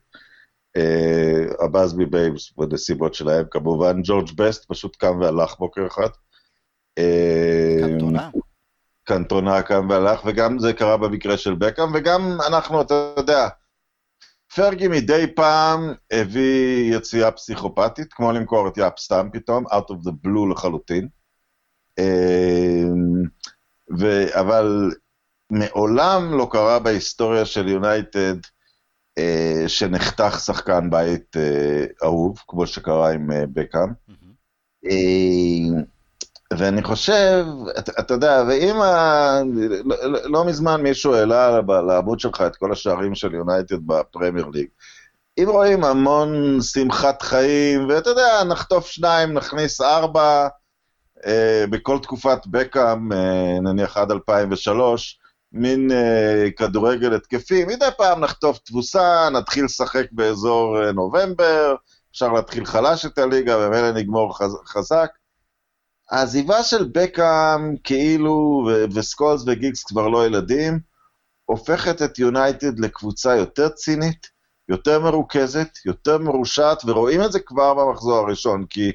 B: הבאזבי בייבס בנסיבות שלהם, כמובן, ג'ורג' בסט פשוט קם והלך בוקר אחד.
A: קנטונה.
B: קנטונה קם והלך, וגם זה קרה במקרה של בקאם, וגם אנחנו, אתה יודע, פרגי מדי פעם הביא יציאה פסיכופתית, כמו למכור את יאפ סתם פתאום, out of the blue לחלוטין. ו... אבל מעולם לא קרה בהיסטוריה של יונייטד אה, שנחתך שחקן בית אה, אהוב, כמו שקרה עם אה, בקאם. Mm-hmm. אה, ואני חושב, אתה, אתה יודע, ואם ה... לא, לא, לא מזמן מישהו העלה לעמוד שלך את כל השערים של יונייטד בפרמייר ליג. אם רואים המון שמחת חיים, ואתה יודע, נחטוף שניים, נכניס ארבע, אה, בכל תקופת בקאם, אה, נניח עד 2003, מין אה, כדורגל התקפי, מדי פעם נחטוף תבוסה, נתחיל לשחק באזור אה, נובמבר, אפשר להתחיל חלש את הליגה, ומילא נגמור חז, חזק. העזיבה של בקאם, כאילו, וסקולס וגיגס כבר לא ילדים, הופכת את יונייטד לקבוצה יותר צינית, יותר מרוכזת, יותר מרושעת, ורואים את זה כבר במחזור הראשון, כי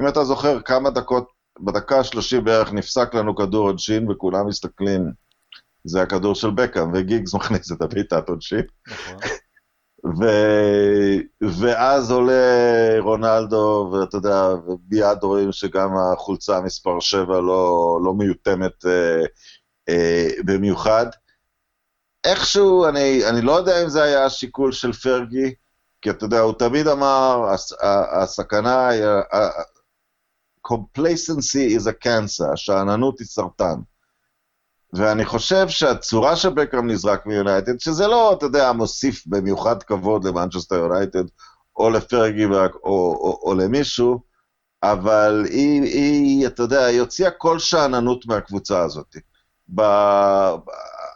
B: אם אתה זוכר כמה דקות, בדקה ה-30 בערך נפסק לנו כדור עונשין, וכולם מסתכלים, זה הכדור של בקאם, וגיגס מכניס את הבעיטת עונשין. נכון. ו... ואז עולה רונלדו, ואתה יודע, ומיד רואים שגם החולצה מספר 7 לא, לא מיותמת אה, אה, במיוחד. איכשהו, אני, אני לא יודע אם זה היה השיקול של פרגי, כי אתה יודע, הוא תמיד אמר, הסכנה היא, complacency is a cancer, השאננות היא סרטן. ואני חושב שהצורה שבקאם נזרק מיונייטד, שזה לא, אתה יודע, מוסיף במיוחד כבוד למנצ'סטר יונייטד, או לפרגי או, או, או, או למישהו, אבל היא, היא, אתה יודע, היא הוציאה כל שאננות מהקבוצה הזאת.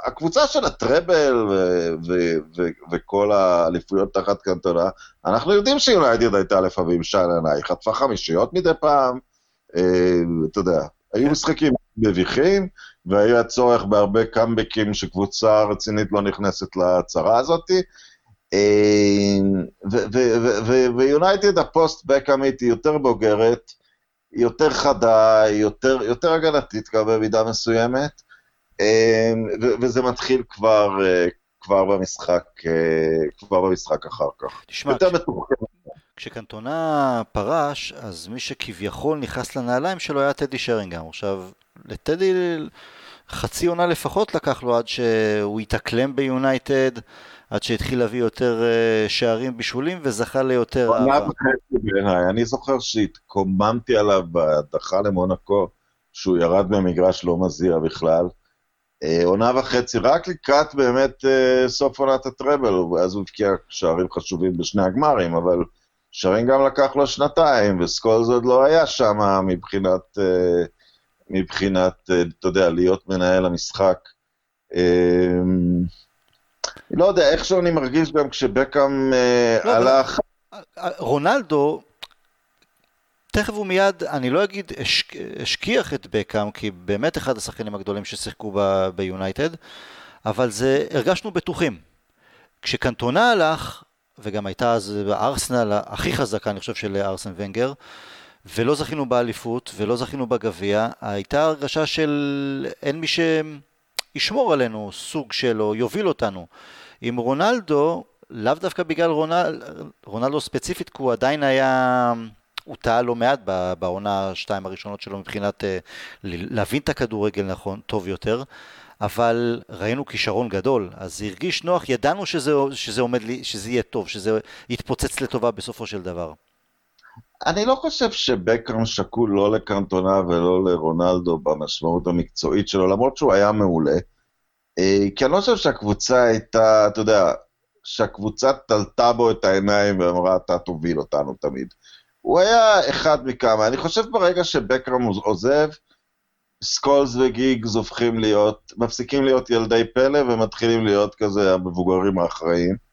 B: הקבוצה של הטראבל וכל האליפויות תחת קנטונה, אנחנו יודעים שיונייטד הייתה לפעמים שאננה, היא חטפה חמישיות מדי פעם, אה, אתה יודע, היו כן. משחקים מביכים, והיה צורך בהרבה קאמבקים שקבוצה רצינית לא נכנסת לצרה הזאתי. אה, ויונייטד הפוסט בקאמית היא יותר בוגרת, היא יותר חדה, היא יותר, יותר הגנתית גם במידה מסוימת, אה, וזה מתחיל כבר, אה, כבר במשחק, כבר במשחק אחר כך.
A: תשמע, יותר כש... כשקנטונה פרש, אז מי שכביכול נכנס לנעליים שלו היה טדי שרינגהאם. עכשיו, לטדי חצי עונה לפחות לקח לו עד שהוא התאקלם ביונייטד, עד שהתחיל להביא יותר אה, שערים בישולים וזכה ליותר
B: אהבה. בעיניי, אני זוכר שהתקוממתי עליו בהדחה למונקו, שהוא ירד במגרש לא מזיע בכלל. אה, עונה וחצי, רק לקראת באמת אה, סוף עונת הטראבל, אז הוא הבקיע שערים חשובים בשני הגמרים, אבל שרין גם לקח לו שנתיים, וסקולס עוד לא היה שם מבחינת... מבחינת, אה, אתה יודע, להיות מנהל המשחק. אמ, לא יודע, איכשהו אני מרגיש גם כשבקאם אה, לא, הלך...
A: רונלדו, תכף ומיד, אני לא אגיד השכיח את בקאם, כי באמת אחד השחקנים הגדולים ששיחקו ביונייטד, אבל זה, הרגשנו בטוחים. כשקנטונה הלך, וגם הייתה אז הארסנל הכי חזקה, אני חושב, של ארסן ונגר, ולא זכינו באליפות, ולא זכינו בגביע, הייתה הרגשה של אין מי שישמור עלינו, סוג של, או יוביל אותנו. עם רונלדו, לאו דווקא בגלל רונל, רונלדו ספציפית, כי הוא עדיין היה, הוא טעה לא מעט בעונה שתיים הראשונות שלו מבחינת אה, להבין את הכדורגל נכון, טוב יותר. אבל ראינו כישרון גדול, אז זה הרגיש נוח, ידענו שזה, שזה עומד שזה יהיה טוב, שזה יתפוצץ לטובה בסופו של דבר.
B: אני לא חושב שבקרם שקול לא לקנטונה ולא לרונלדו במשמעות המקצועית שלו, למרות שהוא היה מעולה. אה, כי אני לא חושב שהקבוצה הייתה, אתה יודע, שהקבוצה תלתה בו את העיניים ואמרה, אתה תוביל אותנו תמיד. הוא היה אחד מכמה. אני חושב ברגע שבקרם עוזב, סקולס וגיגס הופכים להיות, מפסיקים להיות ילדי פלא ומתחילים להיות כזה המבוגרים האחראים.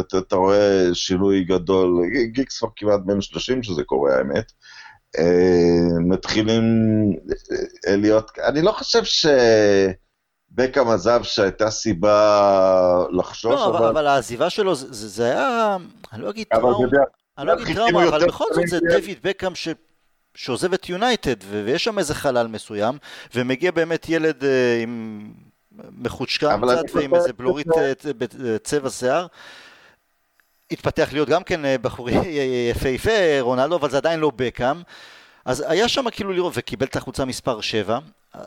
B: אתה, אתה רואה שינוי גדול, גיקס כבר כמעט בין 30 שזה קורה האמת. אה, מתחילים אה, להיות, אני לא חושב שבקאם עזב שהייתה סיבה לחשוש,
A: לא, אבל... אבל העזיבה שלו זה, זה היה, אני לא אגיד טראומה, אני לא אגיד טראומה, אבל בכל זאת זה דויד בקאם ש... שעוזב את יונייטד, ויש שם איזה חלל מסוים, ומגיע באמת ילד אה, עם מחושקן קצת ועם איזה בלורית צבע שיער, התפתח להיות גם כן אה, בחורי יפהפה, רונלדו, אבל זה עדיין לא בקאם. אז היה שם כאילו לראות, וקיבל את החולצה מספר 7,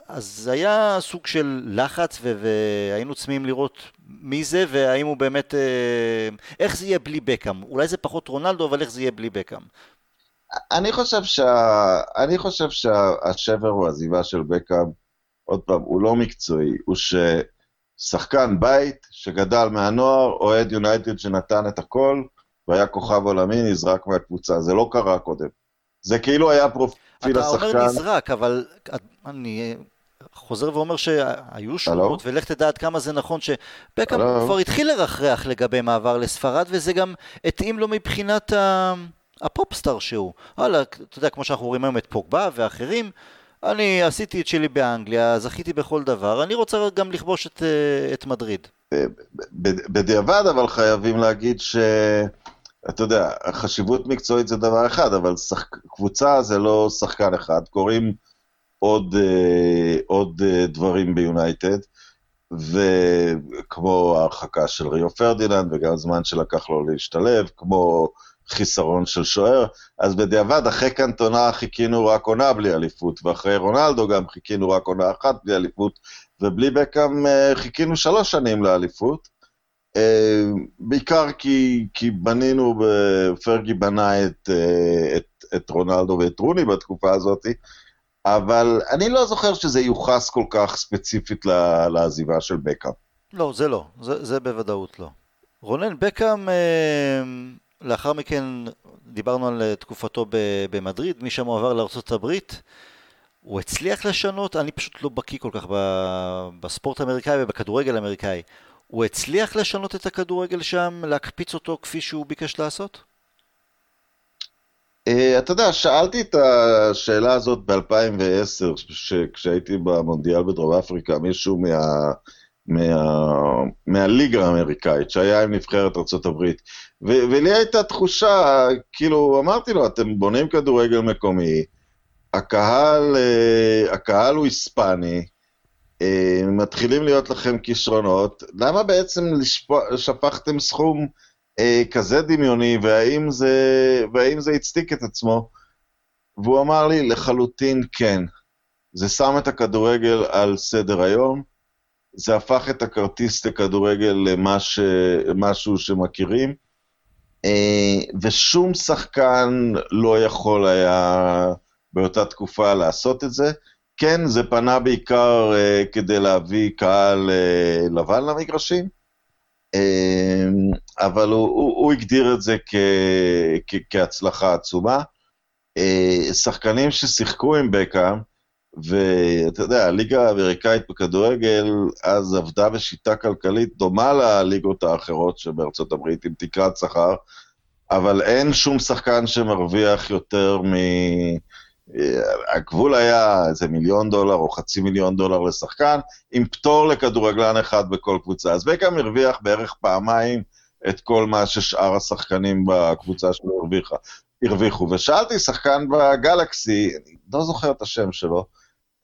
A: אז היה סוג של לחץ, והיינו צמאים לראות מי זה, והאם הוא באמת, אה, איך זה יהיה בלי בקאם. אולי זה פחות רונלדו, אבל איך זה יהיה בלי בקאם.
B: אני חושב, שה... אני חושב שהשבר הוא עזיבה של בקאם, עוד פעם, הוא לא מקצועי, הוא ש... שחקן בית שגדל מהנוער, אוהד יונייטד שנתן את הכל, והיה כוכב עולמי, נזרק מהקבוצה. זה לא קרה קודם. זה כאילו היה פרופיל השחקן.
A: אתה אומר נזרק, אבל אני חוזר ואומר שהיו שמות, ולך תדע עד כמה זה נכון שבקאם כבר התחיל לרחרח לגבי מעבר לספרד, וזה גם התאים לו מבחינת הפופסטאר שהוא. וואלה, אתה יודע, כמו שאנחנו רואים היום את פוגבה ואחרים, אני עשיתי את שלי באנגליה, זכיתי בכל דבר, אני רוצה גם לכבוש את, אה, את מדריד.
B: בדיעבד, אבל חייבים להגיד ש... אתה יודע, חשיבות מקצועית זה דבר אחד, אבל שח... קבוצה זה לא שחקן אחד, קורים עוד, אה, עוד אה, דברים ביונייטד, וכמו ההרחקה של ריו פרדיננד, וגם זמן שלקח לו להשתלב, כמו חיסרון של שוער, אז בדיעבד, אחרי קנטונה חיכינו רק עונה בלי אליפות, ואחרי רונלדו גם חיכינו רק עונה אחת בלי אליפות, ובלי בקאם אה, חיכינו שלוש שנים לאליפות. אה, בעיקר כי, כי בנינו, פרגי בנה את, אה, את, את רונלדו ואת רוני בתקופה הזאת, אבל אני לא זוכר שזה יוחס כל כך ספציפית לעזיבה של בקאם.
A: לא, זה לא, זה, זה בוודאות לא. רונן בקאם לאחר מכן דיברנו על תקופתו במדריד, משם הוא עבר הברית. הוא הצליח לשנות, אני פשוט לא בקיא כל כך בספורט האמריקאי ובכדורגל האמריקאי. הוא הצליח לשנות את הכדורגל שם, להקפיץ אותו כפי שהוא ביקש לעשות?
B: Uh, אתה יודע, שאלתי את השאלה הזאת ב-2010, כשהייתי במונדיאל בדרום אפריקה, מישהו מה, מה, מהליגה האמריקאית, שהיה עם נבחרת ארה"ב, ולי הייתה תחושה, כאילו, אמרתי לו, אתם בונים כדורגל מקומי, הקהל, uh, הקהל הוא היספני, uh, מתחילים להיות לכם כישרונות, למה בעצם שפכתם סכום אה, כזה דמיוני, והאם זה, והאם זה הצדיק את עצמו? והוא אמר לי, לחלוטין כן. זה שם את הכדורגל על סדר היום, זה הפך את הכרטיס לכדורגל למשהו שמכירים, אה, ושום שחקן לא יכול היה באותה תקופה לעשות את זה. כן, זה פנה בעיקר uh, כדי להביא קהל uh, לבן למגרשים, אמ, אבל הוא, הוא, הוא הגדיר את זה כ, כ, כהצלחה עצומה. אה, שחקנים ששיחקו עם בקאם, ואתה יודע, הליגה האמריקאית בכדורגל אז עבדה בשיטה כלכלית דומה לליגות האחרות שבארצות הברית, עם תקרת שכר, אבל אין שום שחקן שמרוויח יותר מ... הגבול היה איזה מיליון דולר או חצי מיליון דולר לשחקן, עם פטור לכדורגלן אחד בכל קבוצה. אז בקאם הרוויח בערך פעמיים את כל מה ששאר השחקנים בקבוצה שלו הרוויחה, הרוויחו. ושאלתי שחקן בגלקסי, אני לא זוכר את השם שלו,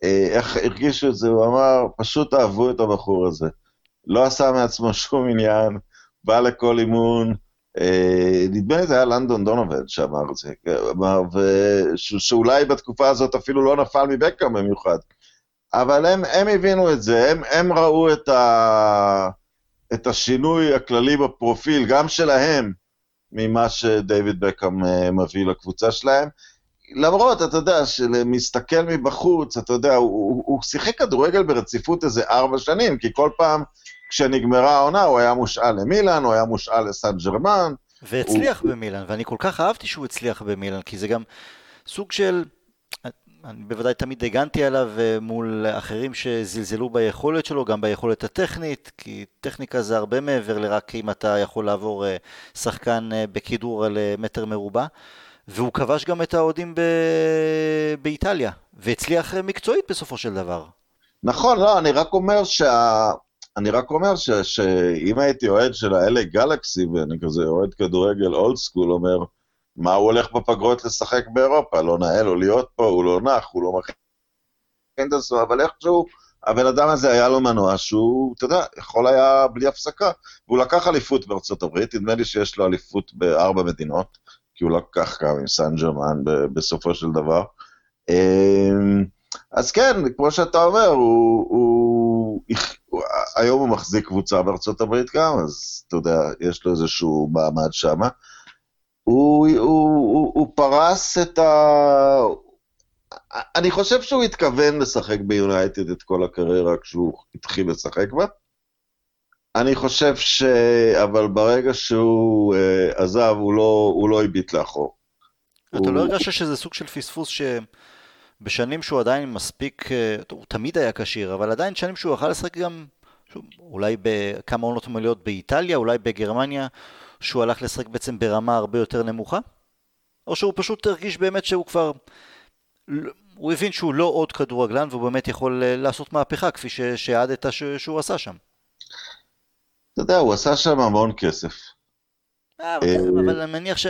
B: איך הרגישו את זה, הוא אמר, פשוט אהבו את הבחור הזה. לא עשה מעצמו [laughs] שום עניין, בא לכל אימון, אה, נדמה לי זה היה לנדון דונובד שאמר את זה, אמר, שאולי בתקופה הזאת אפילו לא נפל מבקאם במיוחד. אבל הם, הם הבינו את זה, הם, הם ראו את, ה, את השינוי הכללי בפרופיל, גם שלהם, ממה שדייוויד בקאם אה, מביא לקבוצה שלהם. למרות, אתה יודע, שמסתכל מבחוץ, אתה יודע, הוא, הוא, הוא שיחק כדורגל ברציפות איזה ארבע שנים, כי כל פעם כשנגמרה העונה הוא היה מושאל למילאן, הוא היה מושאל לסן ג'רמן.
A: והצליח הוא... במילאן, ואני כל כך אהבתי שהוא הצליח במילאן, כי זה גם סוג של... אני בוודאי תמיד הגנתי עליו אה, מול אחרים שזלזלו ביכולת שלו, גם ביכולת הטכנית, כי טכניקה זה הרבה מעבר לרק אם אתה יכול לעבור אה, שחקן אה, בכידור על מטר מרובע. והוא כבש גם את האוהדים ב... באיטליה, והצליח מקצועית בסופו של דבר.
B: נכון, לא, אני רק אומר שה... אני רק אומר ש, שאם הייתי אוהד של ה-LA גלקסי, ואני כזה אוהד כדורגל אולד סקול, אומר, מה הוא הולך בפגרות לשחק באירופה? לא נאה לו להיות פה, הוא לא נח, הוא לא מכין את עצמו, אבל איכשהו, הבן אדם הזה היה לו מנוע שהוא, אתה יודע, יכול היה בלי הפסקה. והוא לקח אליפות בארצות הברית, נדמה לי שיש לו אליפות בארבע מדינות, כי הוא לקח גם עם סן ג'רמן בסופו של דבר. אמ, אז כן, כמו שאתה אומר, הוא, הוא, הוא, היום הוא מחזיק קבוצה בארצות הברית גם, אז אתה יודע, יש לו איזשהו מעמד שמה. הוא, הוא, הוא, הוא פרס את ה... אני חושב שהוא התכוון לשחק ביונייטד את כל הקריירה כשהוא התחיל לשחק בה. אני חושב ש... אבל ברגע שהוא uh, עזב, הוא לא, הוא לא הביט לאחור.
A: אתה לא הוא... לא הרגשת שזה סוג של פספוס ש... בשנים שהוא עדיין מספיק, אה, הוא תמיד היה כשיר, אבל עדיין שנים שהוא יכל לשחק גם, אולי בכמה עונות מלאות באיטליה, אולי בגרמניה, שהוא הלך לשחק בעצם ברמה הרבה יותר נמוכה? או שהוא פשוט הרגיש באמת שהוא כבר, הוא הבין שהוא לא עוד כדורגלן והוא באמת יכול אה, לעשות מהפכה כפי שהעדת שהוא עשה שם.
B: אתה יודע, הוא עשה שם המון כסף.
A: אה, אבל אני מניח ש...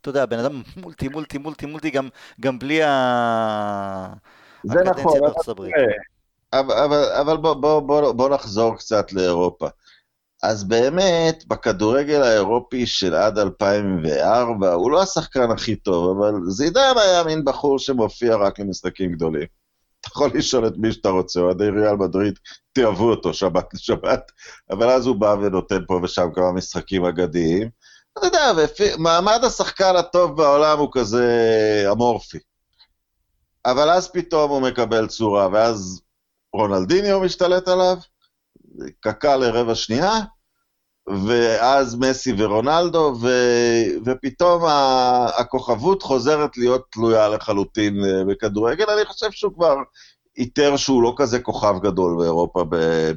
A: אתה יודע, בן אדם מולטי, מולטי, מולטי, מולטי, גם, גם בלי ה...
B: זה נכון, אבל, אבל, אבל בוא, בוא, בוא, בוא נחזור קצת לאירופה. אז באמת, בכדורגל האירופי של עד 2004, הוא לא השחקן הכי טוב, אבל זידן היה מין בחור שמופיע רק למשחקים גדולים. אתה יכול לשאול את מי שאתה רוצה, אוהדי ריאל מדריד תאהבו אותו שבת לשבת, אבל אז הוא בא ונותן פה ושם כמה משחקים אגדיים. אתה יודע, מעמד השחקן הטוב בעולם הוא כזה אמורפי. אבל אז פתאום הוא מקבל צורה, ואז רונלדיניו משתלט עליו, קקה לרבע שנייה, ואז מסי ורונלדו, ו, ופתאום הכוכבות חוזרת להיות תלויה לחלוטין בכדורגל. אני חושב שהוא כבר איתר שהוא לא כזה כוכב גדול באירופה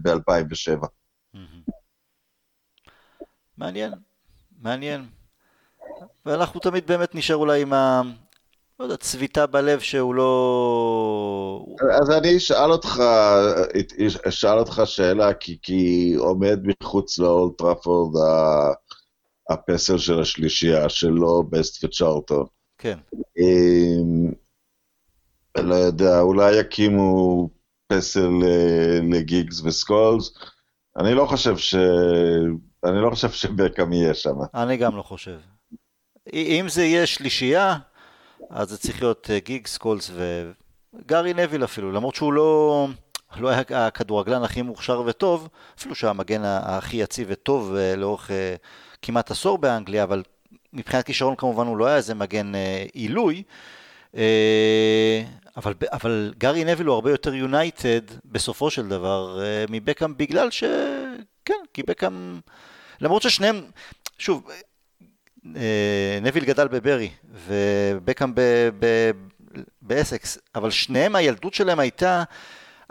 B: ב-2007.
A: מעניין, מעניין. ואנחנו תמיד באמת נשאר אולי עם ה... לא יודע, צביטה בלב שהוא לא...
B: אז אני אשאל אותך, אשאל אותך שאלה, כי, כי עומד מחוץ לאולט טראפורד הפסל של השלישייה שלו, בסט וצ'ארלטון.
A: כן.
B: אמ, לא יודע, אולי יקימו פסל לגיגס וסקולס. אני לא חושב ש... אני לא חושב שבקאם יהיה שם.
A: אני גם לא חושב. אם זה יהיה שלישייה, אז זה צריך להיות אה, גיג, סקולס וגארי נביל אפילו, למרות שהוא לא, לא היה הכדורגלן הכי מוכשר וטוב, אפילו שהמגן הכי יציב וטוב אה, לאורך אה, כמעט עשור באנגליה, אבל מבחינת כישרון כמובן הוא לא היה איזה מגן עילוי. אבל, אבל גארי נביל הוא הרבה יותר יונייטד בסופו של דבר מבקאם בגלל ש... כן, כי בקאם... למרות ששניהם, שוב, נביל גדל בברי ובקאם באסקס, אבל שניהם הילדות שלהם הייתה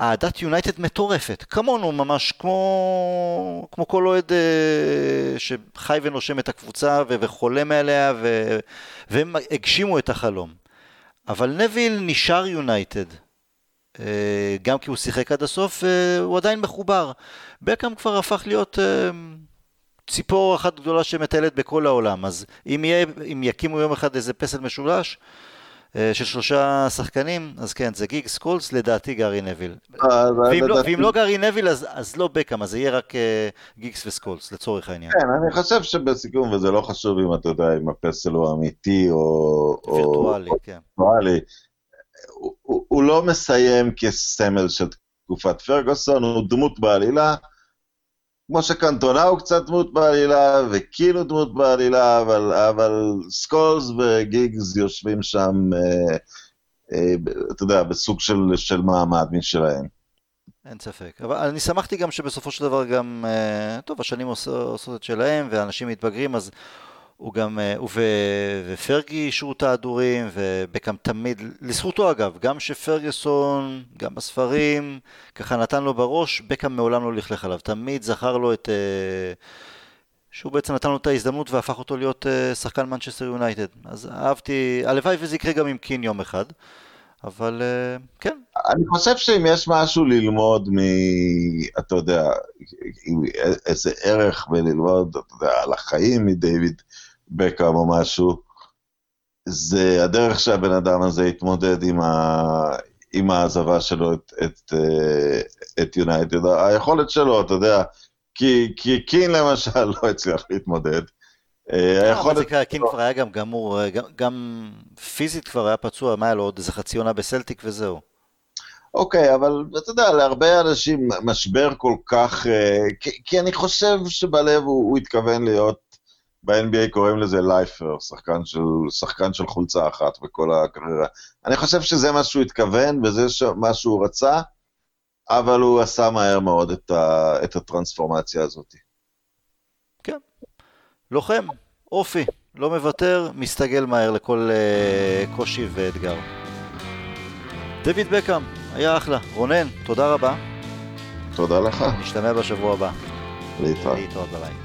A: אהדת יונייטד מטורפת, כמונו ממש, כמו, כמו כל אוהד אה, שחי ונושם את הקבוצה ו- וחולם עליה ו- והם הגשימו את החלום. אבל נביל נשאר יונייטד, אה, גם כי הוא שיחק עד הסוף, הוא עדיין מחובר. בקאם כבר הפך להיות ציפור אחת גדולה שמטיילת בכל העולם, אז אם, יהיה, אם יקימו יום אחד איזה פסל משולש אה, של שלושה שחקנים, אז כן, זה גיג סקולס, לדעתי גארי נביל. אה, ואם, לא, ואם לא גארי נוויל, אז, אז לא בקאם, אז זה יהיה רק אה, גיגס וסקולס, לצורך העניין.
B: כן, אני חושב שבסיכום, וזה לא חשוב אם אתה יודע, אם הפסל הוא אמיתי או...
A: וירטואלי, או, כן.
B: וירטואלי. הוא, הוא, הוא לא מסיים כסמל של תקופת פרגוסון, הוא דמות בעלילה. כמו שקנטונה הוא קצת דמות בעלילה, וקין הוא דמות בעלילה, אבל, אבל סקולס וגיגס יושבים שם, אה, אה, אתה יודע, בסוג של, של מעמד משלהם.
A: אין ספק. אבל אני שמחתי גם שבסופו של דבר גם, אה, טוב, השנים עושות את שלהם, ואנשים מתבגרים, אז הוא גם, אה, הוא ו, ופרגי אישרו את ההדורים, ובקאם תמיד, לזכותו אגב, גם שפרגוסון, גם בספרים, ככה נתן לו בראש, בקאם מעולם לא לכלך עליו, תמיד זכר לו את... אה, שהוא בעצם נתן לו את ההזדמנות והפך אותו להיות אה, שחקן מנצ'סטר יונייטד. אז אהבתי, הלוואי וזה יקרה גם עם קין יום אחד, אבל כן.
B: אני חושב שאם יש משהו ללמוד מ... אתה יודע, איזה ערך בללמוד, אתה יודע, על החיים מדייוויד בקאם או משהו, זה הדרך שהבן אדם הזה התמודד עם, ה... עם העזבה שלו את, את, אה, את יונייטד. היכולת שלו, אתה יודע, כי, כי קין למשל לא הצליח להתמודד.
A: אה, אה, היכולת... זה קרה, קין כבר היה גם גמור, גם, גם פיזית כבר היה פצוע, מה היה לו עוד איזה חצי עונה בסלטיק וזהו.
B: אוקיי, אבל אתה יודע, להרבה אנשים משבר כל כך... כי, כי אני חושב שבלב הוא, הוא התכוון להיות ב-NBA קוראים לזה לייפר, שחקן של, שחקן של חולצה אחת בכל הקריירה. אני חושב שזה מה שהוא התכוון וזה מה שהוא רצה, אבל הוא עשה מהר מאוד את, ה, את הטרנספורמציה הזאת.
A: כן. לוחם, אופי, לא מוותר, מסתגל מהר לכל uh, קושי ואתגר. דויד בקאם, היה אחלה. רונן, תודה רבה.
B: תודה לך.
A: נשתמע בשבוע הבא.
B: להתראות.
A: להתראות, ביי.